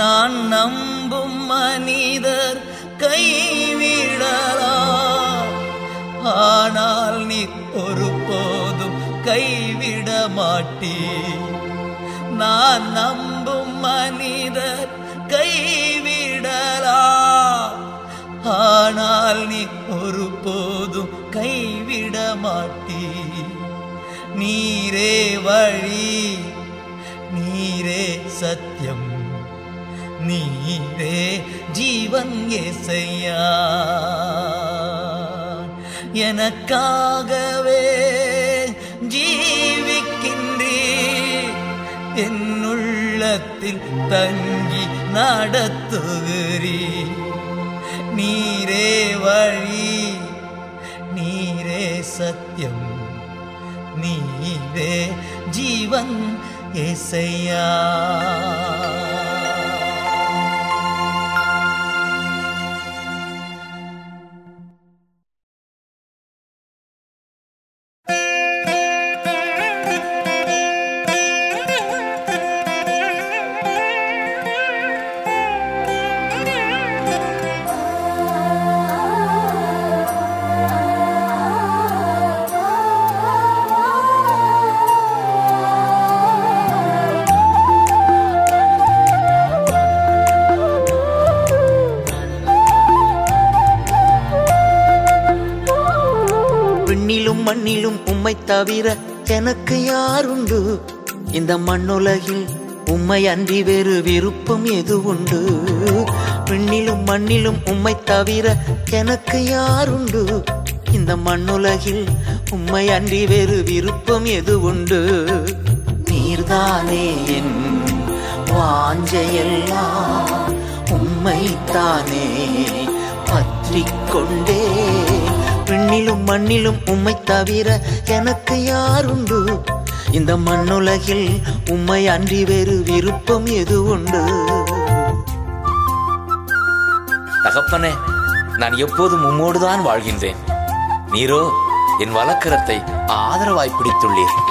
நான் நம்பும் மனிதர் கைவிடலா. ஆனால் நீ ஒருபோதும் கைவிட மாட்டீர். நான் நம்பும் மனிதர் கைவிடலாம் ஆனால் நீ ஒருபோதும் கைவிட மாட்டீ நீரே வழி நீரே சத்தியம் நீரே ஜீவன் ஏசையா? எனக்காகவே என்னுள்ளத்தில் தங்கி நடத்துகிறீ. நீரே வழி நீரே சத்தியம் நீரே ஜீவன் ஏசையா. உம்மை தவிர எனக்கு யாருண்டு? இந்த மண்ணுலகில் உம்மை அன்றி வேறு விருப்பம் எது உண்டு? விண்ணிலும் மண்ணிலும் உம்மை தவிர எனக்கு யாருண்டு? இந்த மண்ணுலகில் உம்மை அன்றி வேறு விருப்பம் எது உண்டு? நீர்தானே என் வாஞ்சையெல்லாம் உம்மைத்தானே பற்றிக் கொண்டே விண்ணிலும் மண்ணிலும் உம்மை தவிர எனக்கு யாருண்டு? இந்த மண்ணுலகில் உம்மை அன்றி வேறு விருப்பம் எது உண்டு? தகப்பனே நான் எப்போதும் உம்மோடுதான் வாழ்கின்றேன். நீரோ என் வழக்கரத்தை ஆதரவாய் பிடித்துள்ளீர்.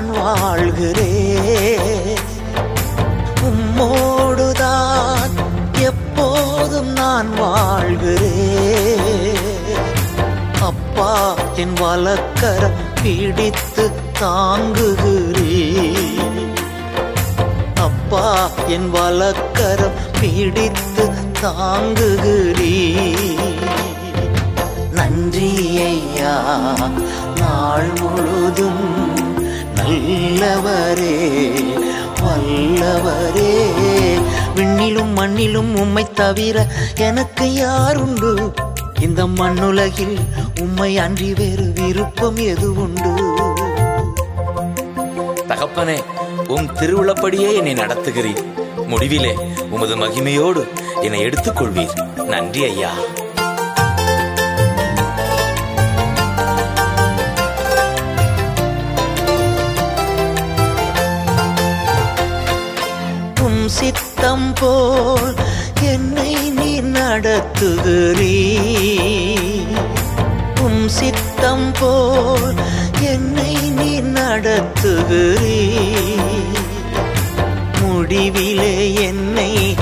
நான் வாழ்கிறேன். உம்மோடுதான் எப்போதும் நான் வாழ்கிறேன். அப்பா என் வழக்கரம் பிடித்து தாங்குகிறேன் அப்பா என் வழக்கரம் பிடித்து தாங்குகிறீ நன்றி ஐயா. நாள் முழுதும் வல்லவரே வல்லவரே. விண்ணிலும் மண்ணிலும் உம்மை தவிர எனக்கு யாருண்டு இந்த மண்ணுலகில் உம்மை அன்றி வேறு விருப்பம் எது உண்டு? தகப்பனே உம் திருவிழப்படியே என்னை நடத்துகிறீர். முடிவிலே உமது மகிமையோடு என்னை எடுத்துக்கொள்வீர். நன்றி ஐயா. சித்தம் போல் என்னை நீ நடத்துகிறீ. உம் சித்தம் போல் என்னை நீ நடத்துகிறீ. முடிவிலே என்னை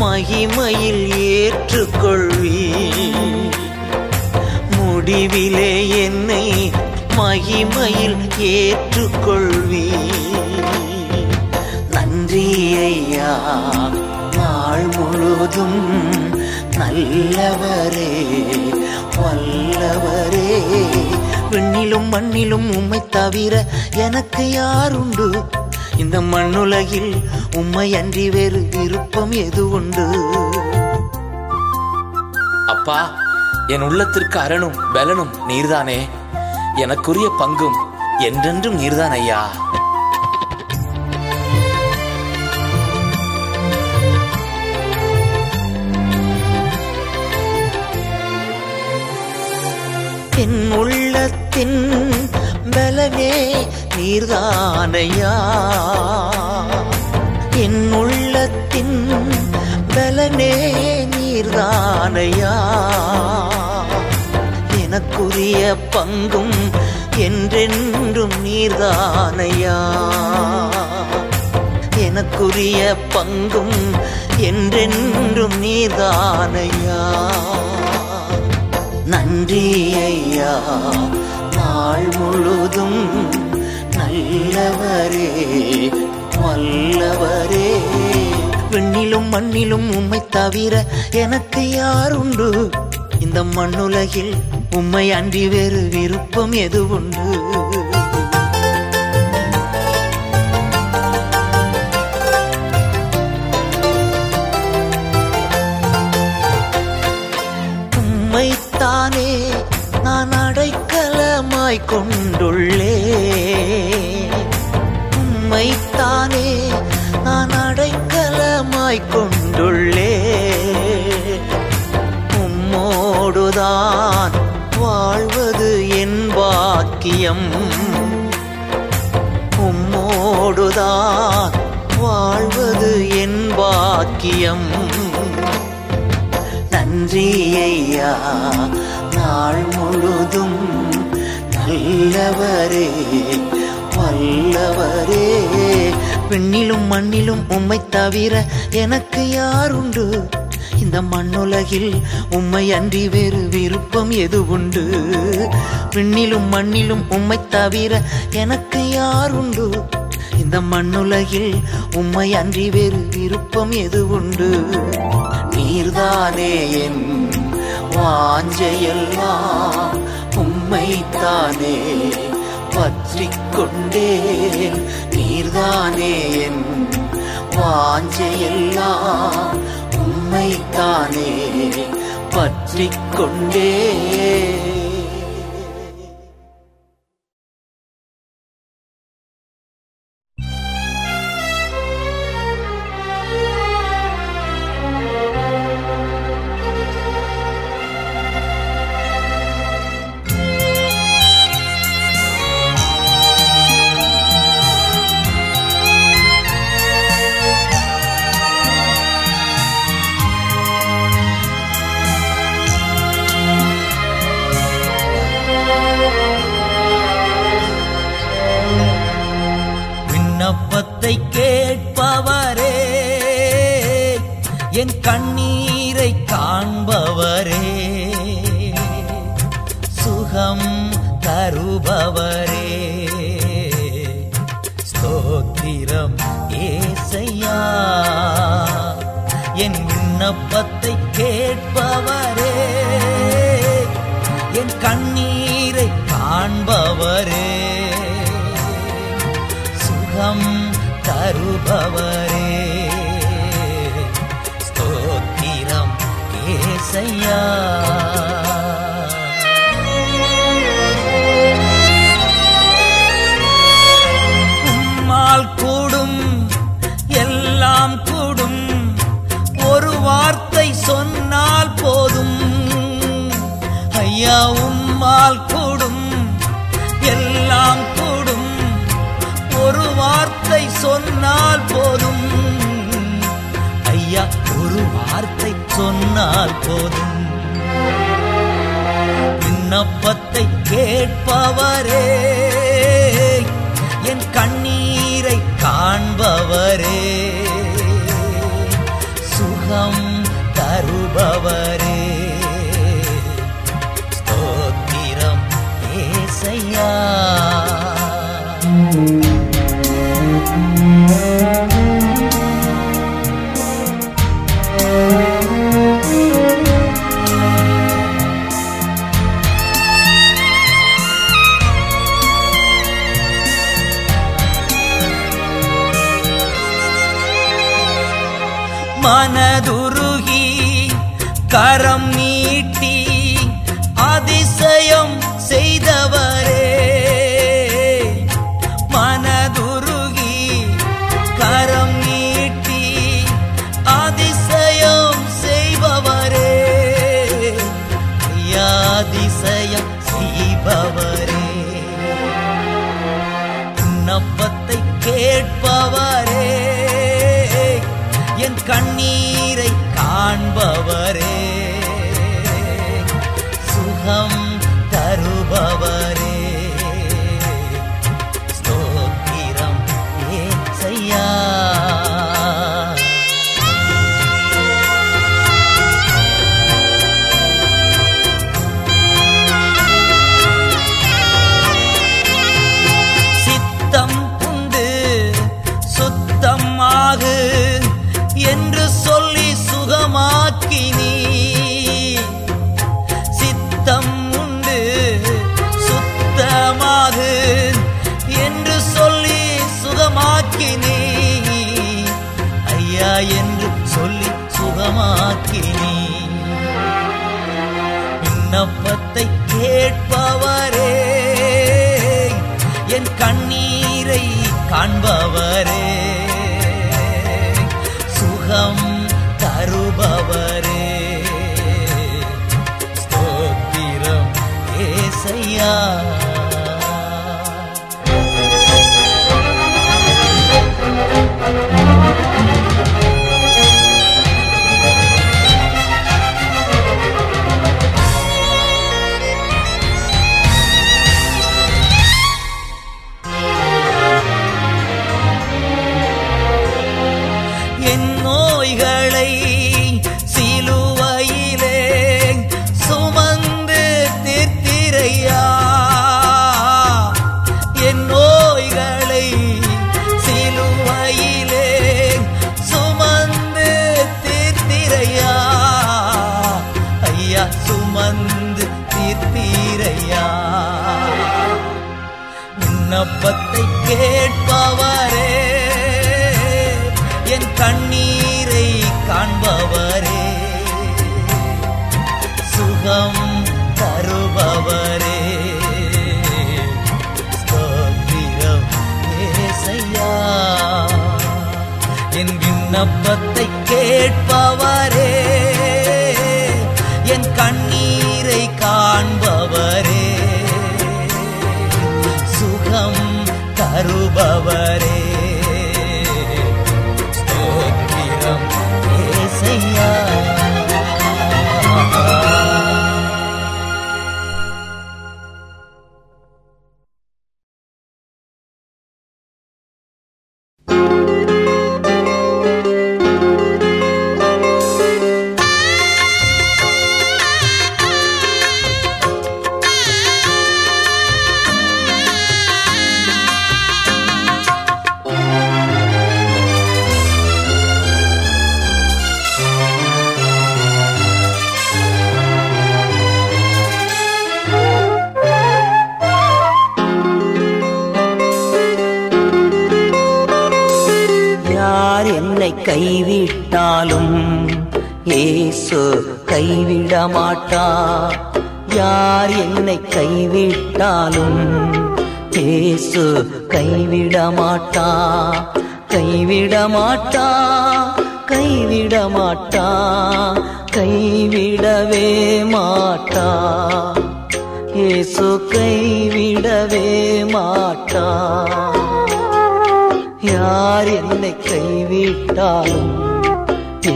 மகிமையில் ஏற்றுக்கொள்வீ. முடிவிலே என்னை மகிமையில் ஏற்றுக்கொள்வீ. ஐயா நாள் முழுதும் நல்லவரே வல்லவரே. விண்ணிலும் மண்ணிலும் உம்மை தவிர எனக்கு யாருண்டு? இந்த மண்ணுலகில் உம்மை அன்றி வேறு விருப்பம் எது உண்டு? அப்பா என் உள்ளத்திற்கு அரணும் பலனும் நீர்தானே. எனக்குரிய பங்கும் என்றென்றும் நீர்தான் ஐயா என் உள்ளத்தின் பலமே நீர்தானையா? என் உள்ளத்தின் பலனே நீர்தானையா? எனக்குரிய பங்கும் என்றென்றும் நீர்தானையா? எனக்குரிய பங்கும் என்றென்றும் நீர்தானையா? நன்றி ஐயா நாள் முழுதும் நல்லவரே வல்லவரே. விண்ணிலும் மண்ணிலும் உம்மை தவிர எனக்கு யாருண்டு? இந்த மண்ணுலகில் உம்மை அன்றி வேறு விருப்பம் எது உண்டு உம்மை கொண்டுள்ளே உம்மைத்தானே நான் அடைக்கலமாய் கொண்டுள்ளே உம்மோடுதான் வாழ்வது என் பாக்கியம். உம்மோடுதான் வாழ்வது என் பாக்கியம். நன்றி ஐயா நாள் முழுதும் வல்லவரே வல்லவரே. பெண்ணிலும் மண்ணிலும் உம்மை தவிர எனக்கு யாருண்டு இந்த மண்ணுலகில் உம்மை அன்றி வேறு விருப்பம் எது உண்டு? விண்ணிலும் மண்ணிலும் உம்மை தவிர எனக்கு யாருண்டு இந்த மண்ணுலகில் உம்மை அன்றி வேறு விருப்பம் எது உண்டு? நீர்தானே என் வாஞ்சையெல்லாம். உம்மைத்தானே பற்றிக் கொண்டேன் நீர்தானே என் வாஞ்சையெல்லாம். உம்மைத்தானே பற்றிக் கொண்டேன்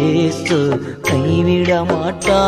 ஏசு கைவிட மாட்டா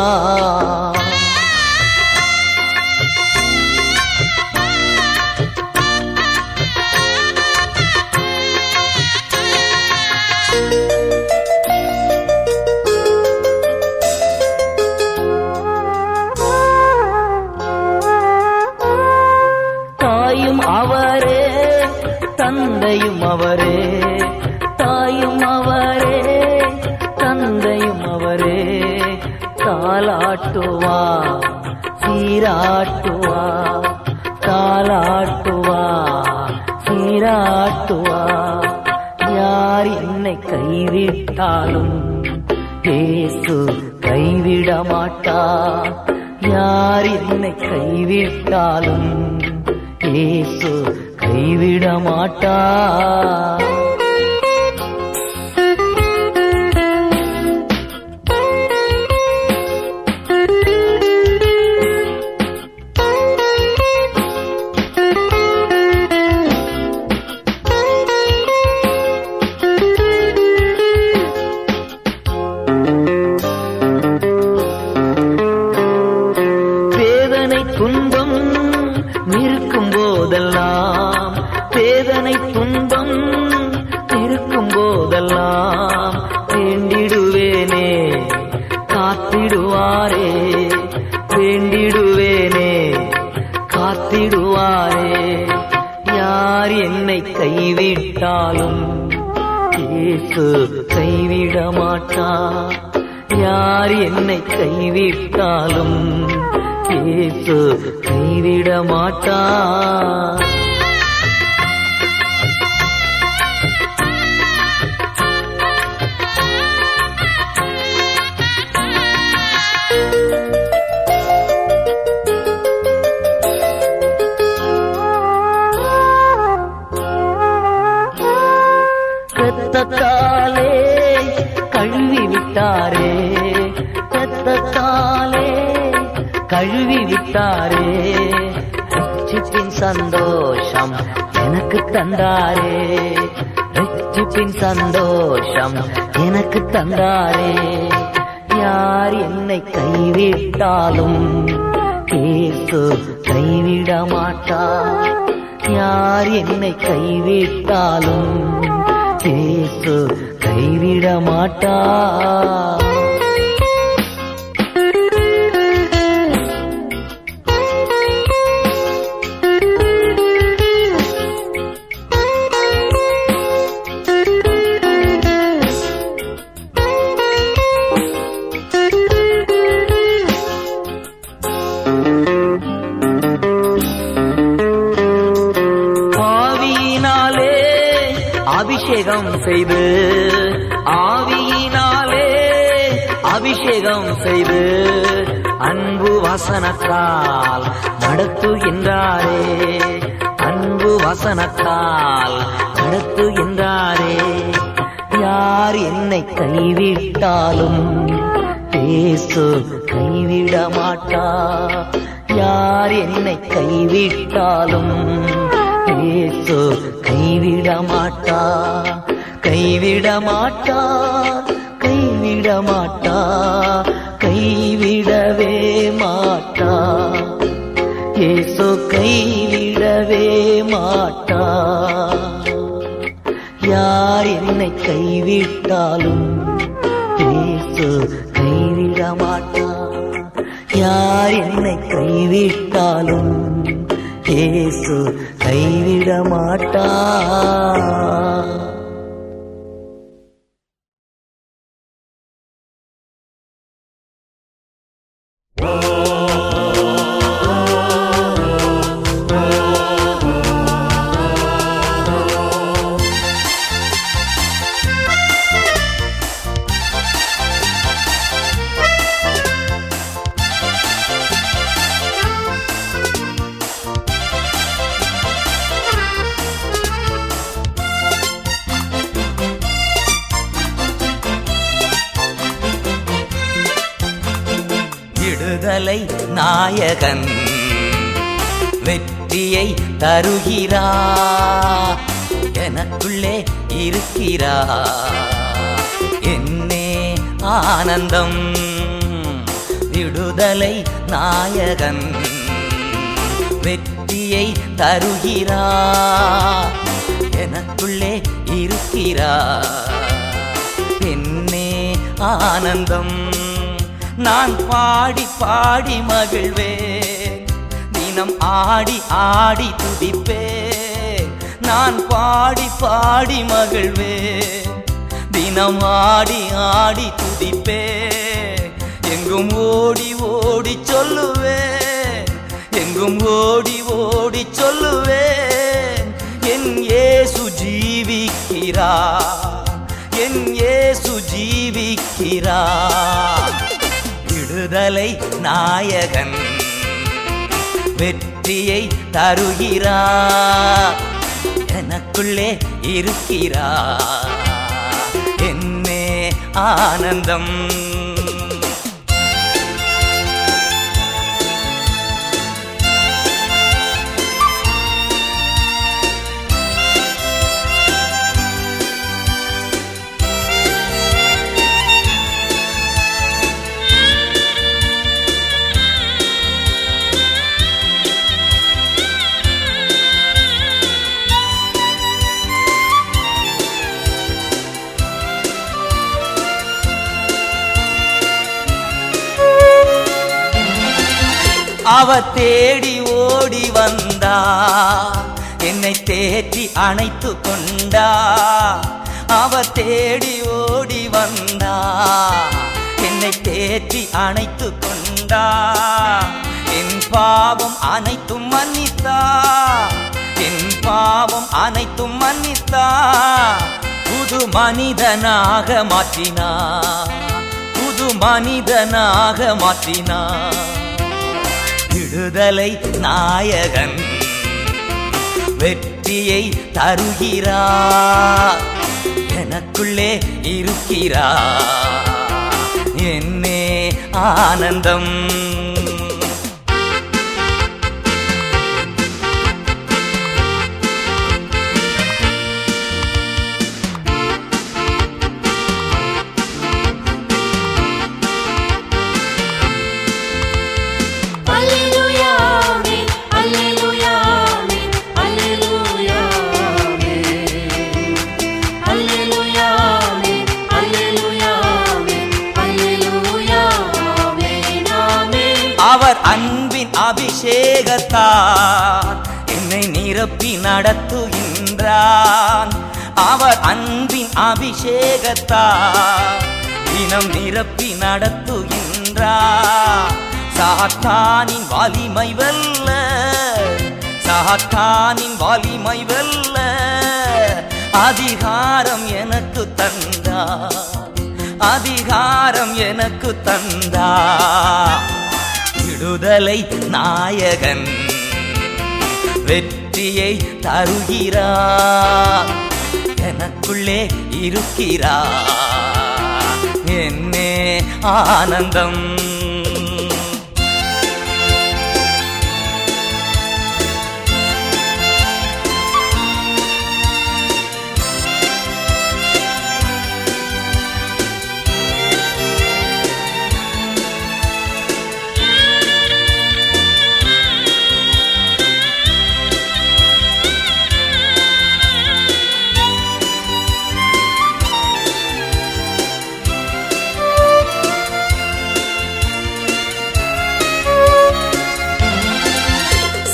ரத்தத்தாலே கழுவி விட்டாரே ரத்தத்தாலே கழுவி விட்டாரே. ரட்சிப்பின் சந்தோஷம் எனக்கு தந்தாரே ரட்சிப்பின் சந்தோஷம் எனக்கு தந்தாரே. யார் என்னை கைவிட்டாலும் இயேசு கைவிட மாட்டார் யார் என்னை கைவிட்டாலும் இயேசு கைவிட மாட்டா செய்து ஆவியினாலே அபிஷேகம் செய்து அன்பு வசனத்தால் நடத்துகின்றாரே. அன்பு வசனத்தால் நடத்துகின்றாரே. யார் என்னை கைவிட்டாலும் இயேசு கைவிட மாட்டா யார் என்னை கைவிட்டாலும் ஏசு கைவிட மாட்டா கைவிட மாட்டா கைவிட மாட்டா கைவிடவே மாட்டா. இயேசு கைவிடவே மாட்டா. எங்கும் ஓடி ஓடி சொல்லுவேன் என் இயேசு ஜீவிக்கிறா என் இயேசு ஜீவிக்கிறா விடுதலை நாயகன் வெற்றியை தருகிறா எனக்குள்ளே இருக்கிறா என்னே ஆனந்தம். அவ தேடி ஓடி வந்தா என்னை தேற்றி அணைத்து கொண்டா. அவ தேடி ஓடி வந்தா என்னை தேற்றி அணைத்து கொண்டா. என் பாவம் அனைத்தும் மன்னித்தா என் பாவம் அனைத்தும் மன்னித்தா. புது மனிதனாக மாற்றினா புது மனிதனாக மாற்றினா. விடுதலை நாயகன். வெற்றியை தருகிறா எனக்குள்ளே இருக்கிறா என்னே ஆனந்தம். அபிஷேகத்தார் என்னை நிரப்பி நடத்துகின்றான். அவர் அன்பின் அபிஷேகத்தார் தினம் நிரப்பி நடத்துகின்றார். சாத்தானின் வலிமை வெல்ல சாத்தானின் வலிமை வெல்ல அதிகாரம் எனக்கு தந்தா அதிகாரம் எனக்கு தந்தா. விடுதலை நாயகன் வெற்றியை தருகிறா எனக்குள்ளே இருக்கிறா என்னே ஆனந்தம்.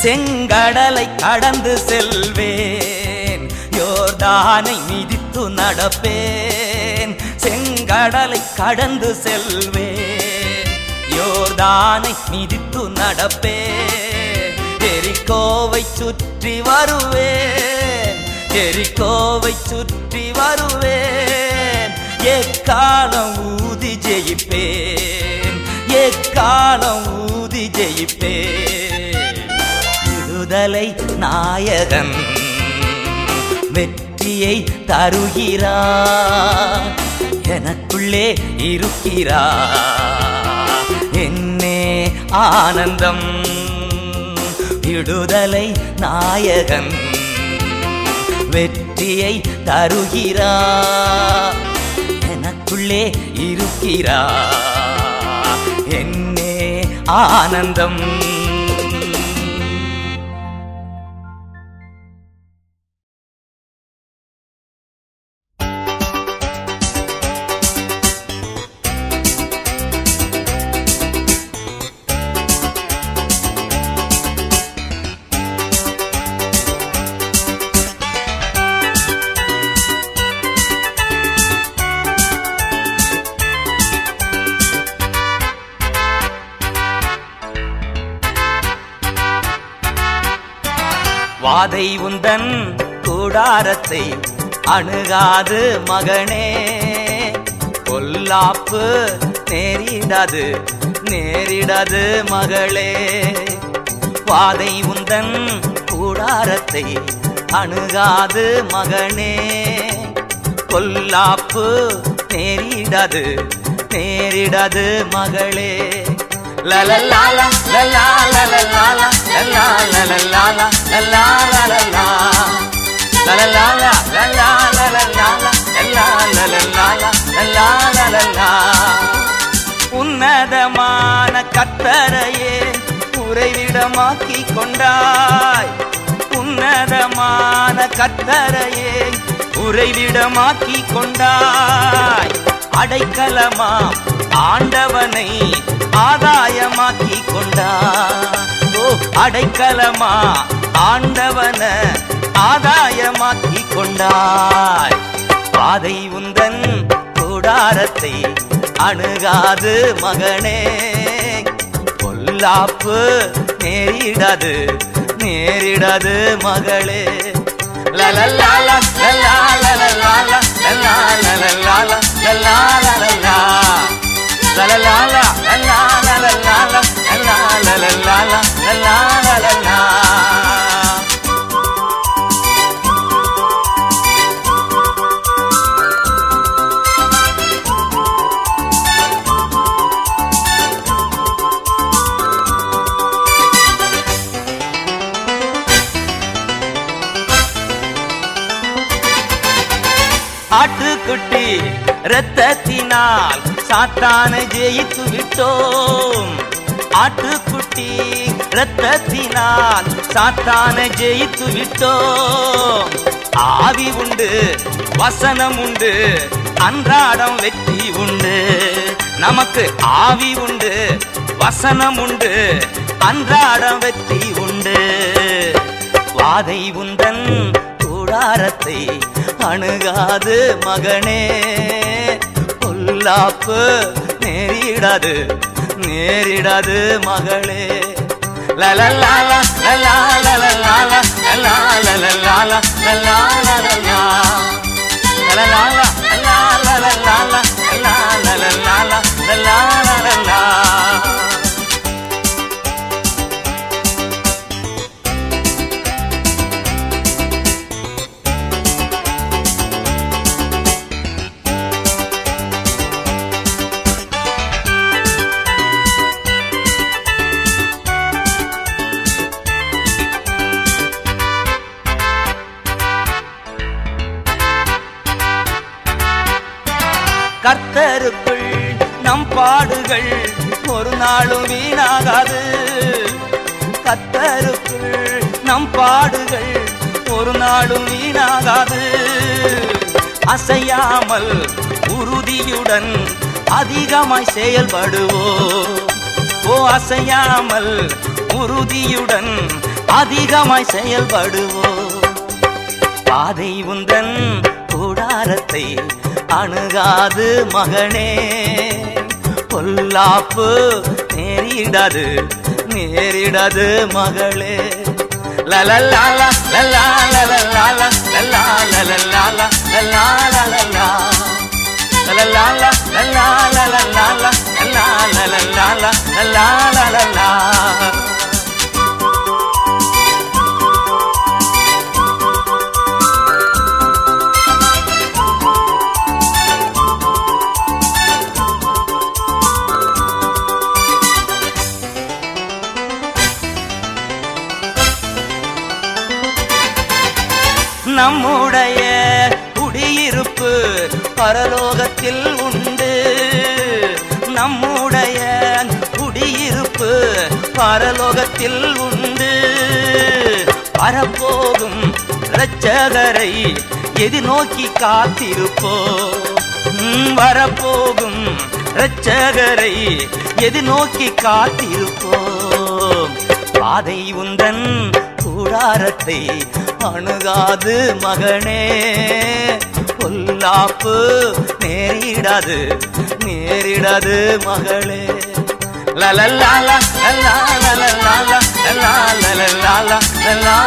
செங்கடலை கடந்து செல்வேன். யோர்தானை மிதித்து நடப்பேன். செங்கடலை கடந்து செல்வேன். யோர்தானை மிதித்து நடப்பேன். எரிக்கோவை சுற்றி வருவேன். எரிக்கோவை சுற்றி வருவேன். எக்காலம் ஊதி ஜெயிப்பேன். எக்காலம் ஊதி ஜெயிப்பேன். விடுதலை நாயகன். வெற்றியை தருகிறா எனக்குள்ளே இருக்கிறா என்னே ஆனந்தம். விடுதலை நாயகன். வெற்றியை தருகிறா எனக்குள்ளே இருக்கிறா என்னே ஆனந்தம். அணுகாது மகனே. பொல்லாப்பு நேரிடாது நேரிடாது மகளே. பாதை உந்தன் கூடாரத்தை அணுகாது மகனே. பொல்லாப்பு நேரிடாது நேரிடாது மகளே. லலலாலா லலா லலலாலா லலா லலலாலா லலா லலலா. உன்னதமான கத்தரையே உறைவிடமாக்கி கொண்டாய் உன்னதமான கத்தரையே உறைவிடமாக்கி கொண்டாய் அடைக்கலமாம் ஆண்டவனை ஆதாயமாக்கி கொண்டாய் ஓ அடைக்கலமா ஆண்டவன ஆதாயமாக்கி கொண்டாய் பாதை உந்தன் கூடாரத்தை அணுகாது மகனே. பொல்லாப்பு நேரிடாது நேரிடாது மகளே. லலலாலா லலா லலலாலா லலா லலலாலா லலா லலலாலா லலா லலலாலா லலா லலலாலா. லலா ஆட்டுக்குட்டி ரத்தத்தினால் சாத்தானை ஜெயித்து விட்டோம். ஆட்டுக்குட்டி ரத்தத்தினால் சாத்தானை ஜெயித்து விட்டோம். ஆவி உண்டு வசனம் உண்டு அன்றாடம் வெற்றி உண்டு. நமக்கு ஆவி உண்டு வசனம் உண்டு அன்றாடம் வெற்றி உண்டு. வாதை உந்தன் கூடாரத்தை அணுகாது மகனே. பொல்லாப்பு நேரிடாது நேரிடாது மகளே. லலலாலா லலா லலலாலா லலா லலலாலா லலா கர்த்தருக்குள் நம் பாடுகள் ஒரு நாளும் வீணாகாது. கத்தருக்குள் நம் பாடுகள் ஒரு நாளும் வீணாகாது. அசையாமல் உறுதியுடன் அதிகமாய் செயல்படுவோ ஓ அசையாமல் உறுதியுடன் அதிகமாய் செயல்படுவோ பாதை உந்தன் கூடாரத்தை அணுகாது மகனே பொல்லாப்பு நேரிடாது நேரிடாது மகளே லலலாலா லலா லலலாலா லலா லலலாலா லலா லலலா லலலாலா லலா லலலாலா லலா லலலாலா லலா லலலா நம்முடைய குடியிருப்பு பரலோகத்தில் உண்டு. நம்முடைய குடியிருப்பு பரலோகத்தில் உண்டு. வரப்போகும் இரட்சகரை எதிர்நோக்கி காத்திருப்போ. வரப்போகும் இரட்சகரை எதிர்நோக்கி காத்திருப்போம். பாதை உந்தன் கூடாரத்தை அணுகாது மகனே பொல்லாப்பு நேரிடாது நேரிடாது மகளே லலலாலா, லலா, லலலாலா, லலா, லலலாலா, லலா,